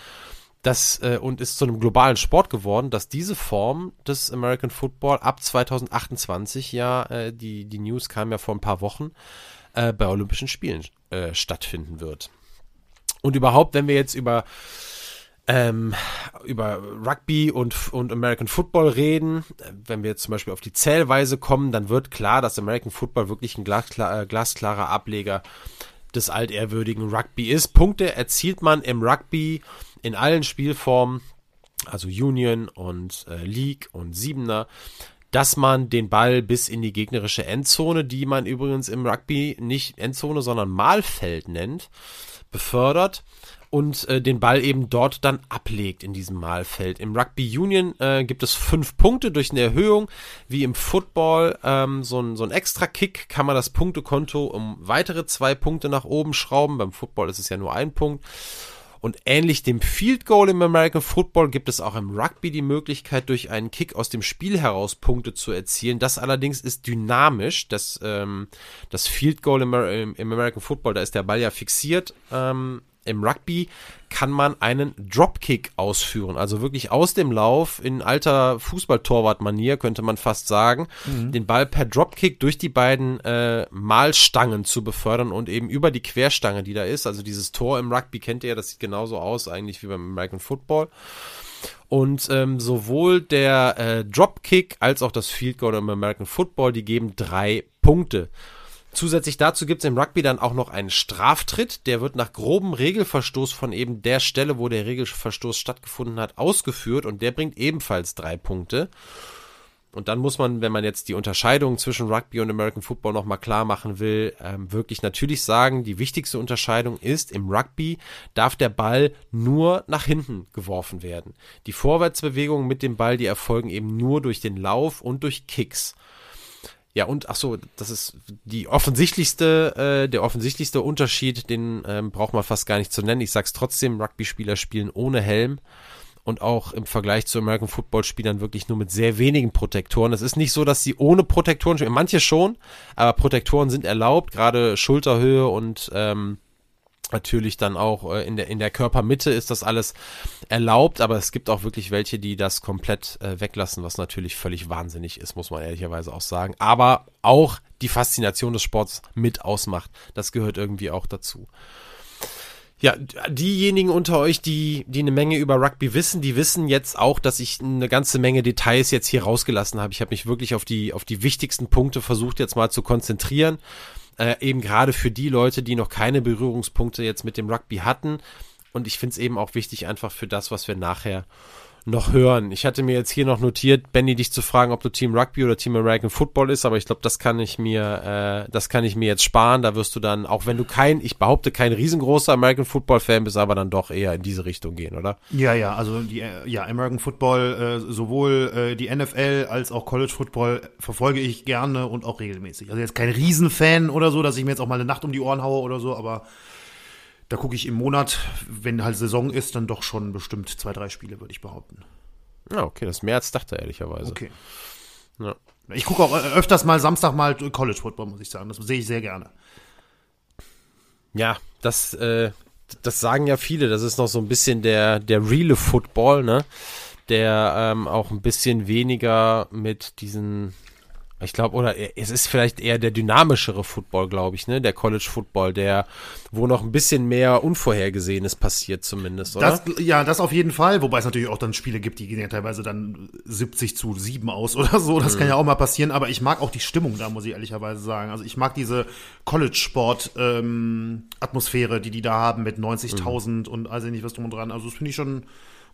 dass, äh, und ist zu einem globalen Sport geworden, dass diese Form des American Football ab 2028 ja, äh, die, die News kam ja vor ein paar Wochen, äh, bei Olympischen Spielen äh, stattfinden wird. Und überhaupt, wenn wir jetzt über ähm, über Rugby und, und American Football reden, wenn wir jetzt zum Beispiel auf die Zählweise kommen, dann wird klar, dass American Football wirklich ein glasklar, äh, glasklarer Ableger des altehrwürdigen Rugby ist. Punkte erzielt man im Rugby in allen Spielformen, also Union und äh, League und Siebener, dass man den Ball bis in die gegnerische Endzone, die man übrigens im Rugby nicht Endzone, sondern Mahlfeld nennt, befördert und äh, den Ball eben dort dann ablegt in diesem Malfeld. Im Rugby Union äh, gibt es fünf Punkte durch eine Erhöhung. Wie im Football ähm, so ein, so ein extra Kick kann man das Punktekonto um weitere zwei Punkte nach oben schrauben. Beim Football ist es ja nur ein Punkt. Und ähnlich dem Field Goal im American Football gibt es auch im Rugby die Möglichkeit, durch einen Kick aus dem Spiel heraus Punkte zu erzielen. Das allerdings ist dynamisch. Das, ähm, das Field Goal im, im, American Football, da ist der Ball ja fixiert ähm, im Rugby kann man einen Dropkick ausführen, also wirklich aus dem Lauf in alter Fußballtorwart-Manier könnte man fast sagen, mhm. den Ball per Dropkick durch die beiden äh, Mahlstangen zu befördern und eben über die Querstange, die da ist. Also dieses Tor im Rugby kennt ihr ja, das sieht genauso aus eigentlich wie beim American Football. Und ähm, sowohl der äh, Dropkick als auch das Field Goal im American Football, die geben drei Punkte. Zusätzlich dazu gibt es im Rugby dann auch noch einen Straftritt. Der wird nach grobem Regelverstoß von eben der Stelle, wo der Regelverstoß stattgefunden hat, ausgeführt und der bringt ebenfalls drei Punkte. Und dann muss man, wenn man jetzt die Unterscheidung zwischen Rugby und American Football nochmal klar machen will, ähm, wirklich natürlich sagen, die wichtigste Unterscheidung ist, im Rugby darf der Ball nur nach hinten geworfen werden. Die Vorwärtsbewegungen mit dem Ball, die erfolgen eben nur durch den Lauf und durch Kicks. Ja, und ach so, das ist die offensichtlichste, äh, der offensichtlichste Unterschied, den ähm, braucht man fast gar nicht zu nennen. Ich sag's trotzdem, Rugby-Spieler spielen ohne Helm und auch im Vergleich zu American Football-Spielern wirklich nur mit sehr wenigen Protektoren. Es ist nicht so, dass sie ohne Protektoren spielen. Manche schon, aber Protektoren sind erlaubt, gerade Schulterhöhe und ähm, Natürlich dann auch äh, in der in der Körpermitte ist das alles erlaubt, aber es gibt auch wirklich welche, die das komplett äh, weglassen, was natürlich völlig wahnsinnig ist, muss man ehrlicherweise auch sagen. Aber auch die Faszination des Sports mit ausmacht, das gehört irgendwie auch dazu. Ja, diejenigen unter euch, die, die eine Menge über Rugby wissen, die wissen jetzt auch, dass ich eine ganze Menge Details jetzt hier rausgelassen habe. Ich habe mich wirklich auf die, auf die wichtigsten Punkte versucht jetzt mal zu konzentrieren äh, eben gerade für die Leute, die noch keine Berührungspunkte jetzt mit dem Rugby hatten. Und ich finde es eben auch wichtig, einfach für das, was wir nachher noch hören. Ich hatte mir jetzt hier noch notiert, Benny, dich zu fragen, ob du Team Rugby oder Team American Football ist, aber ich glaube, das kann ich mir, äh, das kann ich mir jetzt sparen. Da wirst du dann, auch wenn du kein, ich behaupte, kein riesengroßer American Football Fan bist, aber dann doch eher in diese Richtung gehen, oder? Ja, ja, also die, ja, American Football, äh, sowohl äh, die NFL als auch College Football verfolge ich gerne und auch regelmäßig. Also jetzt kein Riesenfan oder so, dass ich mir jetzt auch mal eine Nacht um die Ohren haue oder so, aber da gucke ich im Monat, wenn halt Saison ist, dann doch schon bestimmt zwei, drei Spiele, würde ich behaupten. Ja, okay, das ist mehr als dachte, ehrlicherweise. Okay. Ja. Ich gucke auch öfters mal Samstag mal College Football, muss ich sagen. Das sehe ich sehr gerne. Ja, das, äh, das sagen ja viele. Das ist noch so ein bisschen der, der reale Football, ne? Der ähm, auch ein bisschen weniger mit diesen Ich glaube, oder es ist vielleicht eher der dynamischere Football, glaube ich, ne? Der College Football, der, wo noch ein bisschen mehr Unvorhergesehenes passiert zumindest, oder? Das, ja, das auf jeden Fall, wobei es natürlich auch dann Spiele gibt, die gehen ja teilweise dann 70 zu 7 aus [laughs] oder so. Das mhm. kann ja auch mal passieren, aber ich mag auch die Stimmung da, muss ich ehrlicherweise sagen. Also ich mag diese College-Sport-Atmosphäre, ähm, die die da haben mit 90.000 mhm. und also nicht was drum und dran. Also das finde ich schon,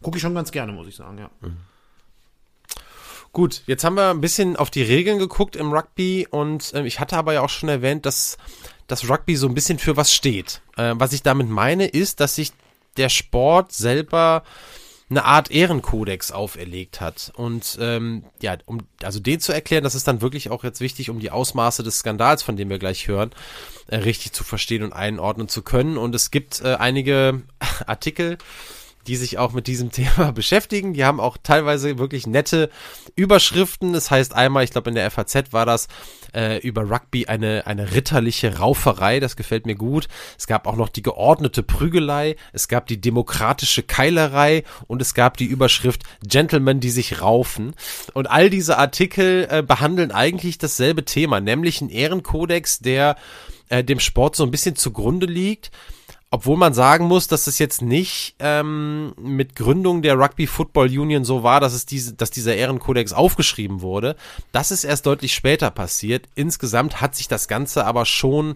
gucke ich schon ganz gerne, muss ich sagen, ja. Mhm. Gut, jetzt haben wir ein bisschen auf die Regeln geguckt im Rugby und äh, ich hatte aber ja auch schon erwähnt, dass das Rugby so ein bisschen für was steht. Äh, was ich damit meine, ist, dass sich der Sport selber eine Art Ehrenkodex auferlegt hat. Und ähm, ja, um also den zu erklären, das ist dann wirklich auch jetzt wichtig, um die Ausmaße des Skandals, von dem wir gleich hören, äh, richtig zu verstehen und einordnen zu können. Und es gibt äh, einige [laughs] Artikel, die sich auch mit diesem [laughs] Thema beschäftigen. Die haben auch teilweise wirklich nette Überschriften. Das heißt einmal, ich glaube in der FAZ war das äh, über Rugby eine, eine ritterliche Rauferei. Das gefällt mir gut. Es gab auch noch die geordnete Prügelei. Es gab die demokratische Keilerei und es gab die Überschrift Gentlemen, die sich raufen. Und all diese Artikel äh, behandeln eigentlich dasselbe Thema, nämlich einen Ehrenkodex, der äh, dem Sport so ein bisschen zugrunde liegt obwohl man sagen muss, dass es jetzt nicht ähm, mit Gründung der Rugby Football Union so war, dass es diese, dass dieser Ehrenkodex aufgeschrieben wurde. Das ist erst deutlich später passiert. Insgesamt hat sich das Ganze aber schon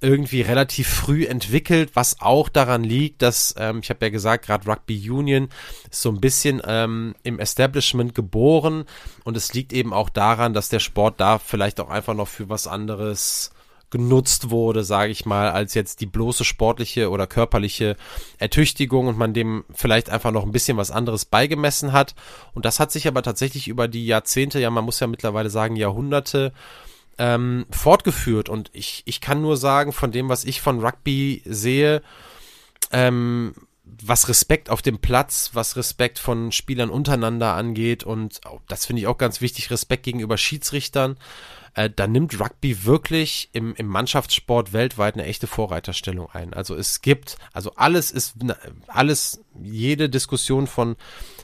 irgendwie relativ früh entwickelt, was auch daran liegt, dass, ähm, ich habe ja gesagt, gerade Rugby Union ist so ein bisschen ähm, im Establishment geboren und es liegt eben auch daran, dass der Sport da vielleicht auch einfach noch für was anderes genutzt wurde, sage ich mal, als jetzt die bloße sportliche oder körperliche Ertüchtigung und man dem vielleicht einfach noch ein bisschen was anderes beigemessen hat. Und das hat sich aber tatsächlich über die Jahrzehnte, ja, man muss ja mittlerweile sagen Jahrhunderte, ähm, fortgeführt. Und ich, ich kann nur sagen, von dem, was ich von Rugby sehe, ähm, was Respekt auf dem Platz, was Respekt von Spielern untereinander angeht und das finde ich auch ganz wichtig, Respekt gegenüber Schiedsrichtern äh, da nimmt Rugby wirklich im, im Mannschaftssport weltweit eine echte Vorreiterstellung ein. Also es gibt, also alles ist, alles, jede Diskussion von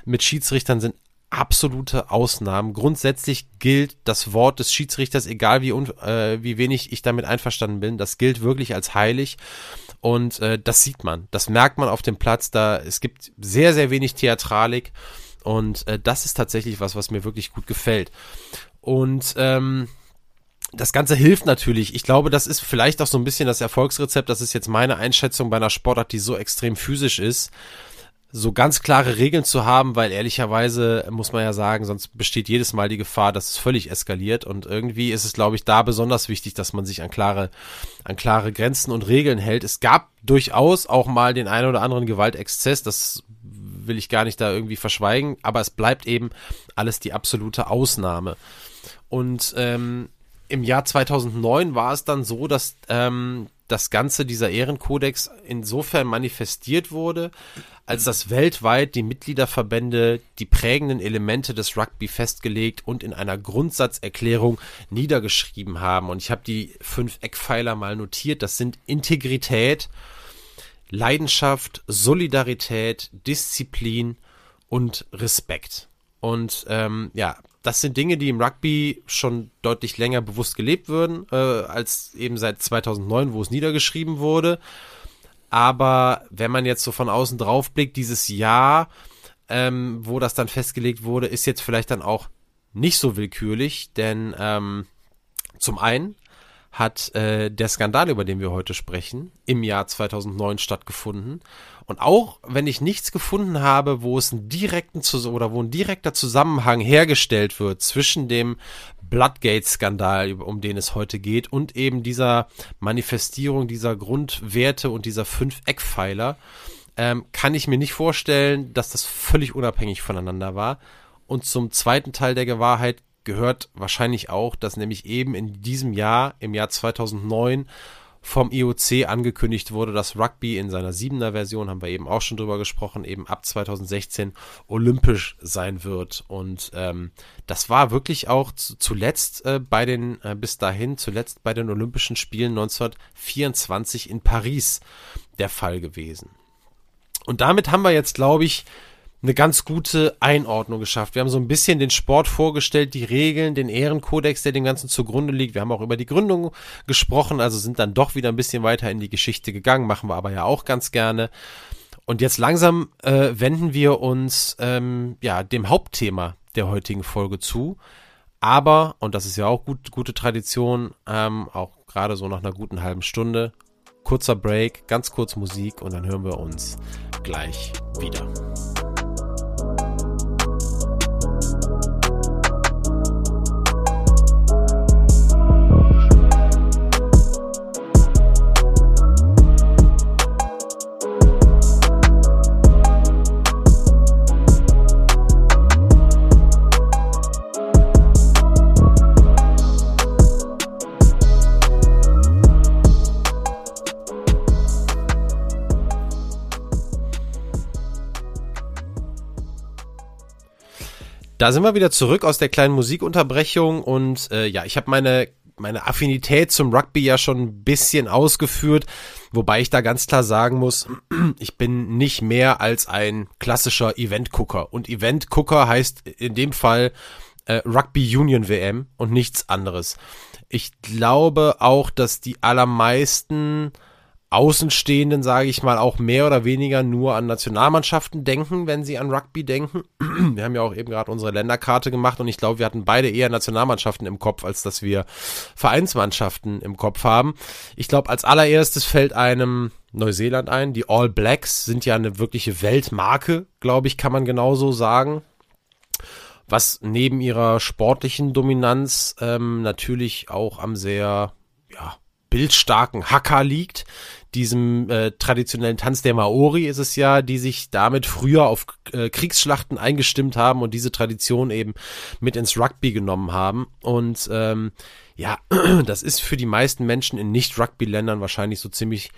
mit Schiedsrichtern sind absolute Ausnahmen. Grundsätzlich gilt das Wort des Schiedsrichters, egal wie, äh, wie wenig ich damit einverstanden bin, das gilt wirklich als heilig. Und äh, das sieht man, das merkt man auf dem Platz. Da es gibt sehr, sehr wenig Theatralik und äh, das ist tatsächlich was, was mir wirklich gut gefällt. Und ähm, das Ganze hilft natürlich. Ich glaube, das ist vielleicht auch so ein bisschen das Erfolgsrezept. Das ist jetzt meine Einschätzung bei einer Sportart, die so extrem physisch ist. So ganz klare Regeln zu haben, weil ehrlicherweise muss man ja sagen, sonst besteht jedes Mal die Gefahr, dass es völlig eskaliert. Und irgendwie ist es, glaube ich, da besonders wichtig, dass man sich an klare, an klare Grenzen und Regeln hält. Es gab durchaus auch mal den einen oder anderen Gewaltexzess. Das will ich gar nicht da irgendwie verschweigen. Aber es bleibt eben alles die absolute Ausnahme. Und ähm, im Jahr 2009 war es dann so, dass ähm, das Ganze, dieser Ehrenkodex, insofern manifestiert wurde, als dass weltweit die Mitgliederverbände die prägenden Elemente des Rugby festgelegt und in einer Grundsatzerklärung niedergeschrieben haben. Und ich habe die fünf Eckpfeiler mal notiert. Das sind Integrität, Leidenschaft, Solidarität, Disziplin und Respekt. Und ähm, ja, das sind Dinge, die im Rugby schon deutlich länger bewusst gelebt würden, äh, als eben seit 2009, wo es niedergeschrieben wurde. Aber wenn man jetzt so von außen drauf blickt, dieses Jahr, ähm, wo das dann festgelegt wurde, ist jetzt vielleicht dann auch nicht so willkürlich, denn ähm, zum einen hat äh, der Skandal, über den wir heute sprechen, im Jahr 2009 stattgefunden. Und auch wenn ich nichts gefunden habe, wo es einen direkten oder wo ein direkter Zusammenhang hergestellt wird zwischen dem Bloodgate-Skandal, um den es heute geht, und eben dieser Manifestierung dieser Grundwerte und dieser fünf Eckpfeiler, ähm, kann ich mir nicht vorstellen, dass das völlig unabhängig voneinander war. Und zum zweiten Teil der Gewahrheit gehört wahrscheinlich auch, dass nämlich eben in diesem Jahr, im Jahr 2009, vom IOC angekündigt wurde, dass Rugby in seiner siebener Version, haben wir eben auch schon drüber gesprochen, eben ab 2016 olympisch sein wird. Und ähm, das war wirklich auch zuletzt äh, bei den, äh, bis dahin, zuletzt bei den Olympischen Spielen 1924 in Paris der Fall gewesen. Und damit haben wir jetzt, glaube ich, eine ganz gute Einordnung geschafft. Wir haben so ein bisschen den Sport vorgestellt, die Regeln, den Ehrenkodex, der dem Ganzen zugrunde liegt. Wir haben auch über die Gründung gesprochen, also sind dann doch wieder ein bisschen weiter in die Geschichte gegangen, machen wir aber ja auch ganz gerne. Und jetzt langsam äh, wenden wir uns ähm, ja dem Hauptthema der heutigen Folge zu. Aber, und das ist ja auch gut, gute Tradition, ähm, auch gerade so nach einer guten halben Stunde, kurzer Break, ganz kurz Musik und dann hören wir uns gleich wieder. Da sind wir wieder zurück aus der kleinen Musikunterbrechung und äh, ja, ich habe meine meine Affinität zum Rugby ja schon ein bisschen ausgeführt, wobei ich da ganz klar sagen muss, [clears throat] ich bin nicht mehr als ein klassischer Event-Gucker. Und Event-Gucker heißt in dem Fall äh, Rugby Union WM und nichts anderes. Ich glaube auch, dass die allermeisten Außenstehenden, sage ich mal, auch mehr oder weniger nur an Nationalmannschaften denken, wenn sie an Rugby denken. [clears throat] Wir haben ja auch eben gerade unsere Länderkarte gemacht und ich glaube, wir hatten beide eher Nationalmannschaften im Kopf, als dass wir Vereinsmannschaften im Kopf haben. Ich glaube, als allererstes fällt einem Neuseeland ein. Die All Blacks sind ja eine wirkliche Weltmarke, glaube ich, kann man genauso sagen was neben ihrer sportlichen Dominanz ähm, natürlich auch am sehr ja, bildstarken Hacker liegt, diesem äh, traditionellen Tanz der Maori ist es ja, die sich damit früher auf äh, Kriegsschlachten eingestimmt haben und diese Tradition eben mit ins Rugby genommen haben. Und ähm, ja, [clears throat] das ist für die meisten Menschen in Nicht-Rugby-Ländern wahrscheinlich so ziemlich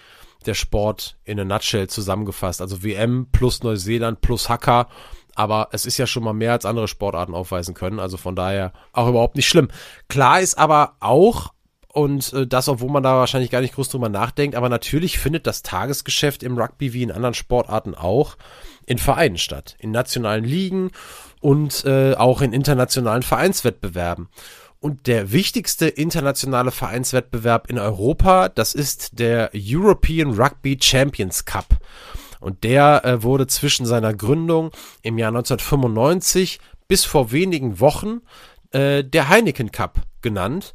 der Sport in a nutshell zusammengefasst. Also WM plus Neuseeland plus Hacker. Aber es ist ja schon mal mehr als andere Sportarten aufweisen können. Also von daher auch überhaupt nicht schlimm. Klar ist aber auch, und äh, das, obwohl man da wahrscheinlich gar nicht groß drüber nachdenkt. Aber natürlich findet das Tagesgeschäft im Rugby wie in anderen Sportarten auch in Vereinen statt. In nationalen Ligen und äh, auch in internationalen Vereinswettbewerben. Und der wichtigste internationale Vereinswettbewerb in Europa, das ist der European Rugby Champions Cup. Und der äh, wurde zwischen seiner Gründung im Jahr 1995 bis vor wenigen Wochen äh, der Heineken Cup genannt.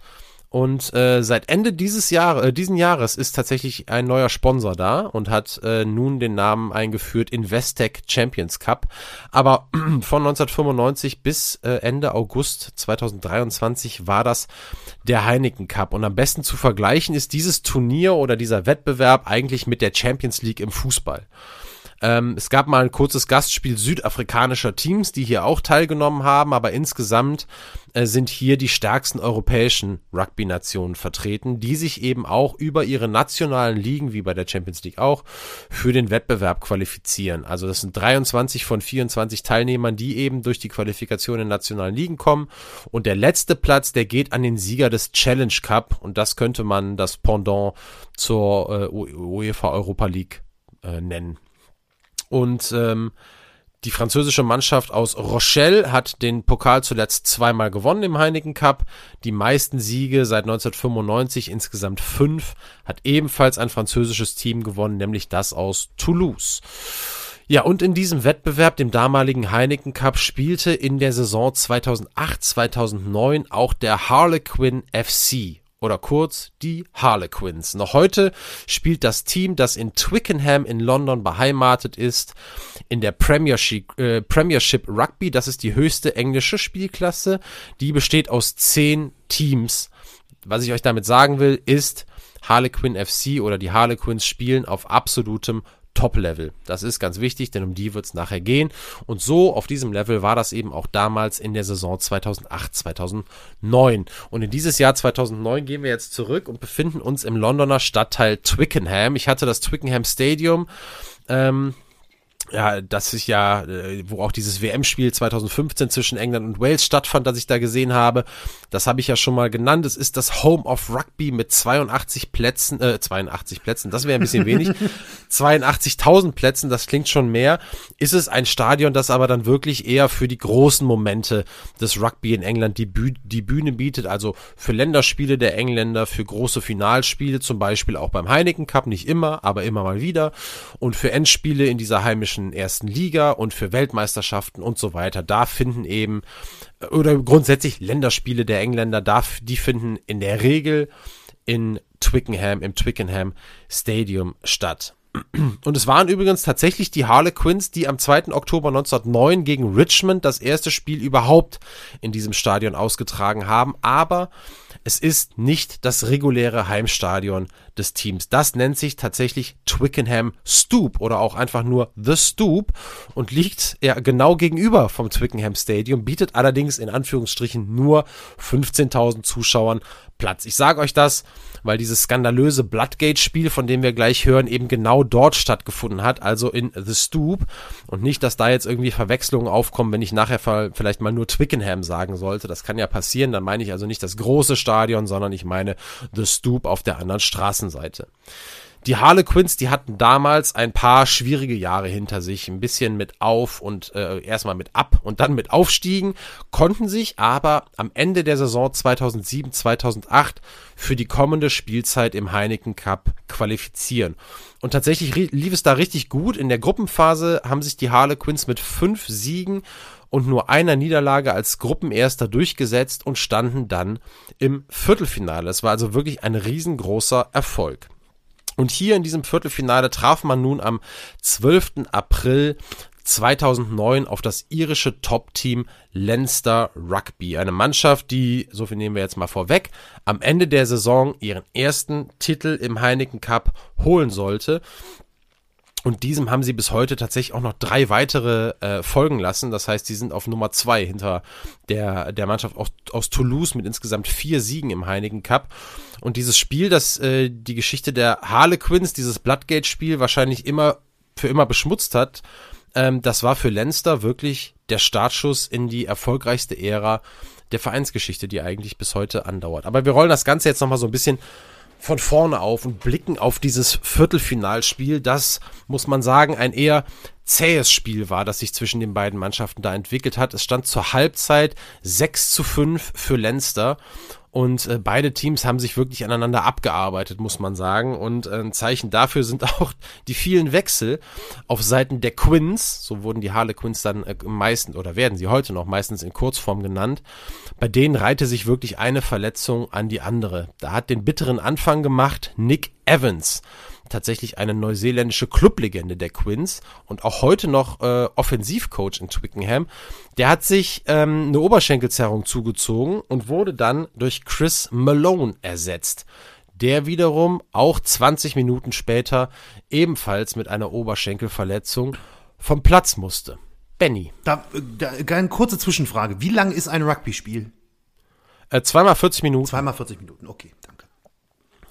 Und äh, seit Ende dieses Jahres, äh, diesen Jahres ist tatsächlich ein neuer Sponsor da und hat äh, nun den Namen eingeführt Investec Champions Cup. Aber [clears throat] von 1995 bis äh, Ende August 2023 war das der Heineken Cup. Und am besten zu vergleichen ist dieses Turnier oder dieser Wettbewerb eigentlich mit der Champions League im Fußball. Ähm, es gab mal ein kurzes Gastspiel südafrikanischer Teams, die hier auch teilgenommen haben, aber insgesamt äh, sind hier die stärksten europäischen Rugby-Nationen vertreten, die sich eben auch über ihre nationalen Ligen, wie bei der Champions League auch, für den Wettbewerb qualifizieren. Also das sind 23 von 24 Teilnehmern, die eben durch die Qualifikation in nationalen Ligen kommen. Und der letzte Platz, der geht an den Sieger des Challenge Cup. Und das könnte man das Pendant zur äh, UEFA Europa League äh, nennen. Und ähm, die französische Mannschaft aus Rochelle hat den Pokal zuletzt zweimal gewonnen im Heineken Cup. Die meisten Siege seit 1995, insgesamt fünf, hat ebenfalls ein französisches Team gewonnen, nämlich das aus Toulouse. Ja, und in diesem Wettbewerb, dem damaligen Heineken Cup, spielte in der Saison 2008-2009 auch der Harlequin FC oder kurz die Harlequins. Noch heute spielt das Team, das in Twickenham in London beheimatet ist, in der Premiership, äh, Premiership Rugby. Das ist die höchste englische Spielklasse. Die besteht aus zehn Teams. Was ich euch damit sagen will, ist, Harlequin FC oder die Harlequins spielen auf absolutem Top-Level. Das ist ganz wichtig, denn um die wird es nachher gehen. Und so auf diesem Level war das eben auch damals in der Saison 2008, 2009. Und in dieses Jahr 2009 gehen wir jetzt zurück und befinden uns im Londoner Stadtteil Twickenham. Ich hatte das Twickenham Stadium ähm, ja, das ist ja, äh, wo auch dieses WM-Spiel 2015 zwischen England und Wales stattfand, das ich da gesehen habe. Das habe ich ja schon mal genannt. Es ist das Home of Rugby mit 82 Plätzen, äh, 82 Plätzen, das wäre ein bisschen wenig. [laughs] 82.000 Plätzen, das klingt schon mehr. Ist es ein Stadion, das aber dann wirklich eher für die großen Momente des Rugby in England die, Büh die Bühne bietet, also für Länderspiele der Engländer, für große Finalspiele, zum Beispiel auch beim Heineken Cup, nicht immer, aber immer mal wieder. Und für Endspiele in dieser heimischen englischen ersten Liga und für Weltmeisterschaften und so weiter. Da finden eben, äh, oder grundsätzlich Länderspiele der Engländer, da, die finden in der Regel in Twickenham, im Twickenham Stadium statt. Und es waren übrigens tatsächlich die Harlequins, die am 2. Oktober 1909 gegen Richmond das erste Spiel überhaupt in diesem Stadion ausgetragen haben. Aber es ist nicht das reguläre Heimstadion des Teams. Das nennt sich tatsächlich Twickenham Stoop oder auch einfach nur The Stoop und liegt ja genau gegenüber vom Twickenham Stadium, bietet allerdings in Anführungsstrichen nur 15.000 Zuschauern Platz. Ich sage euch das, weil dieses skandalöse Bloodgate-Spiel, von dem wir gleich hören, eben genau dort stattgefunden hat, also in The Stoop. Und nicht, dass da jetzt irgendwie Verwechslungen aufkommen, wenn ich nachher vielleicht mal nur Twickenham sagen sollte. Das kann ja passieren. Dann meine ich also nicht das große Stadion, sondern ich meine The Stoop auf der anderen Straßenseite. Die Harlequins, die hatten damals ein paar schwierige Jahre hinter sich, ein bisschen mit auf und äh, erstmal mit ab und dann mit aufstiegen, konnten sich aber am Ende der Saison 2007, 2008 für die kommende Spielzeit im Heineken Cup qualifizieren. Und tatsächlich lief es da richtig gut. In der Gruppenphase haben sich die Harlequins mit fünf Siegen und nur einer Niederlage als Gruppenerster durchgesetzt und standen dann im Viertelfinale. Es war also wirklich ein riesengroßer Erfolg. Und hier in diesem Viertelfinale traf man nun am 12. April 2009 auf das irische Top-Team Leinster Rugby. Eine Mannschaft, die, so viel nehmen wir jetzt mal vorweg, am Ende der Saison ihren ersten Titel im Heineken Cup holen sollte. Und diesem haben sie bis heute tatsächlich auch noch drei weitere äh, folgen lassen. Das heißt, sie sind auf Nummer zwei hinter der, der Mannschaft aus, aus Toulouse mit insgesamt vier Siegen im Heineken Cup. Und dieses Spiel, das äh, die Geschichte der Harlequins, dieses Bloodgate-Spiel wahrscheinlich immer für immer beschmutzt hat, ähm, das war für Leinster wirklich der Startschuss in die erfolgreichste Ära der Vereinsgeschichte, die eigentlich bis heute andauert. Aber wir rollen das Ganze jetzt nochmal so ein bisschen von vorne auf und blicken auf dieses Viertelfinalspiel, das, muss man sagen, ein eher zähes Spiel war, das sich zwischen den beiden Mannschaften da entwickelt hat. Es stand zur Halbzeit 6 zu 5 für Leinster und äh, beide Teams haben sich wirklich aneinander abgearbeitet, muss man sagen. Und äh, ein Zeichen dafür sind [laughs] auch die vielen Wechsel auf Seiten der Quins. So wurden die Harlequins dann äh, meistens oder werden sie heute noch meistens in Kurzform genannt. Bei denen reihte sich wirklich eine Verletzung an die andere. Da hat den bitteren Anfang gemacht Nick Evans tatsächlich eine neuseeländische Clublegende der Quins und auch heute noch äh, Offensivcoach in Twickenham. Der hat sich ähm, eine Oberschenkelzerrung zugezogen und wurde dann durch Chris Malone ersetzt. Der wiederum auch 20 Minuten später ebenfalls mit einer Oberschenkelverletzung vom Platz musste. Benny. Da, da, eine kurze Zwischenfrage. Wie lang ist ein Rugby-Spiel? Äh, zweimal 40 Minuten. Zweimal 40 Minuten, okay.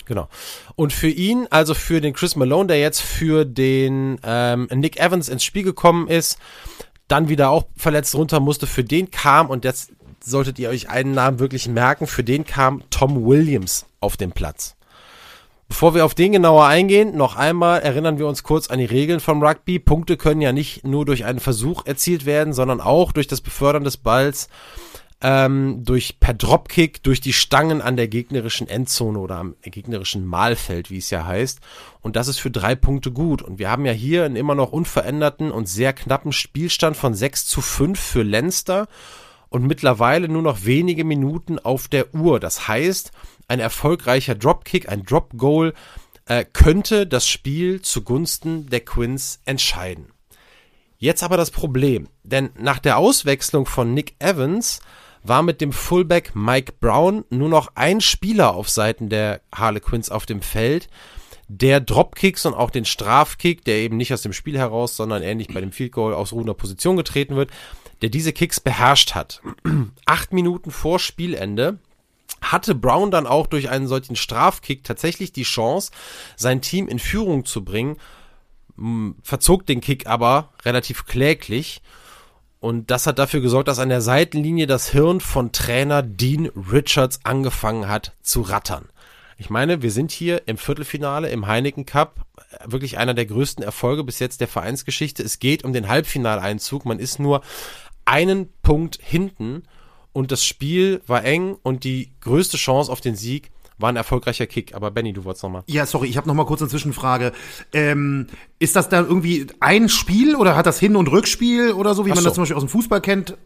Genau. Und für ihn, also für den Chris Malone, der jetzt für den ähm, Nick Evans ins Spiel gekommen ist, dann wieder auch verletzt runter musste, für den kam, und jetzt solltet ihr euch einen Namen wirklich merken, für den kam Tom Williams auf den Platz. Bevor wir auf den genauer eingehen, noch einmal erinnern wir uns kurz an die Regeln vom Rugby. Punkte können ja nicht nur durch einen Versuch erzielt werden, sondern auch durch das Befördern des Balls ähm, durch per Dropkick durch die Stangen an der gegnerischen Endzone oder am gegnerischen Mahlfeld, wie es ja heißt. Und das ist für drei Punkte gut. Und wir haben ja hier einen immer noch unveränderten und sehr knappen Spielstand von 6 zu 5 für Leinster und mittlerweile nur noch wenige Minuten auf der Uhr. Das heißt, ein erfolgreicher Dropkick, ein Drop Goal äh, könnte das Spiel zugunsten der Quins entscheiden. Jetzt aber das Problem, denn nach der Auswechslung von Nick Evans war mit dem Fullback Mike Brown nur noch ein Spieler auf Seiten der Harlequins auf dem Feld, der Dropkicks und auch den Strafkick, der eben nicht aus dem Spiel heraus, sondern ähnlich bei dem Field Goal aus ruhender Position getreten wird, der diese Kicks beherrscht hat. [clears throat] Acht Minuten vor Spielende hatte Brown dann auch durch einen solchen Strafkick tatsächlich die Chance, sein Team in Führung zu bringen verzog den Kick aber relativ kläglich. Und das hat dafür gesorgt, dass an der Seitenlinie das Hirn von Trainer Dean Richards angefangen hat zu rattern. Ich meine, wir sind hier im Viertelfinale im Heineken Cup, wirklich einer der größten Erfolge bis jetzt der Vereinsgeschichte. Es geht um den Halbfinaleinzug. Man ist nur einen Punkt hinten und das Spiel war eng und die größte Chance auf den Sieg war ein erfolgreicher Kick. Aber Benny, du wolltest noch mal. Ja, sorry, ich habe noch mal kurz eine Zwischenfrage. Ähm, ist das dann irgendwie ein Spiel oder hat das Hin- und Rückspiel oder so, wie Ach man so. das zum Beispiel aus dem Fußball kennt?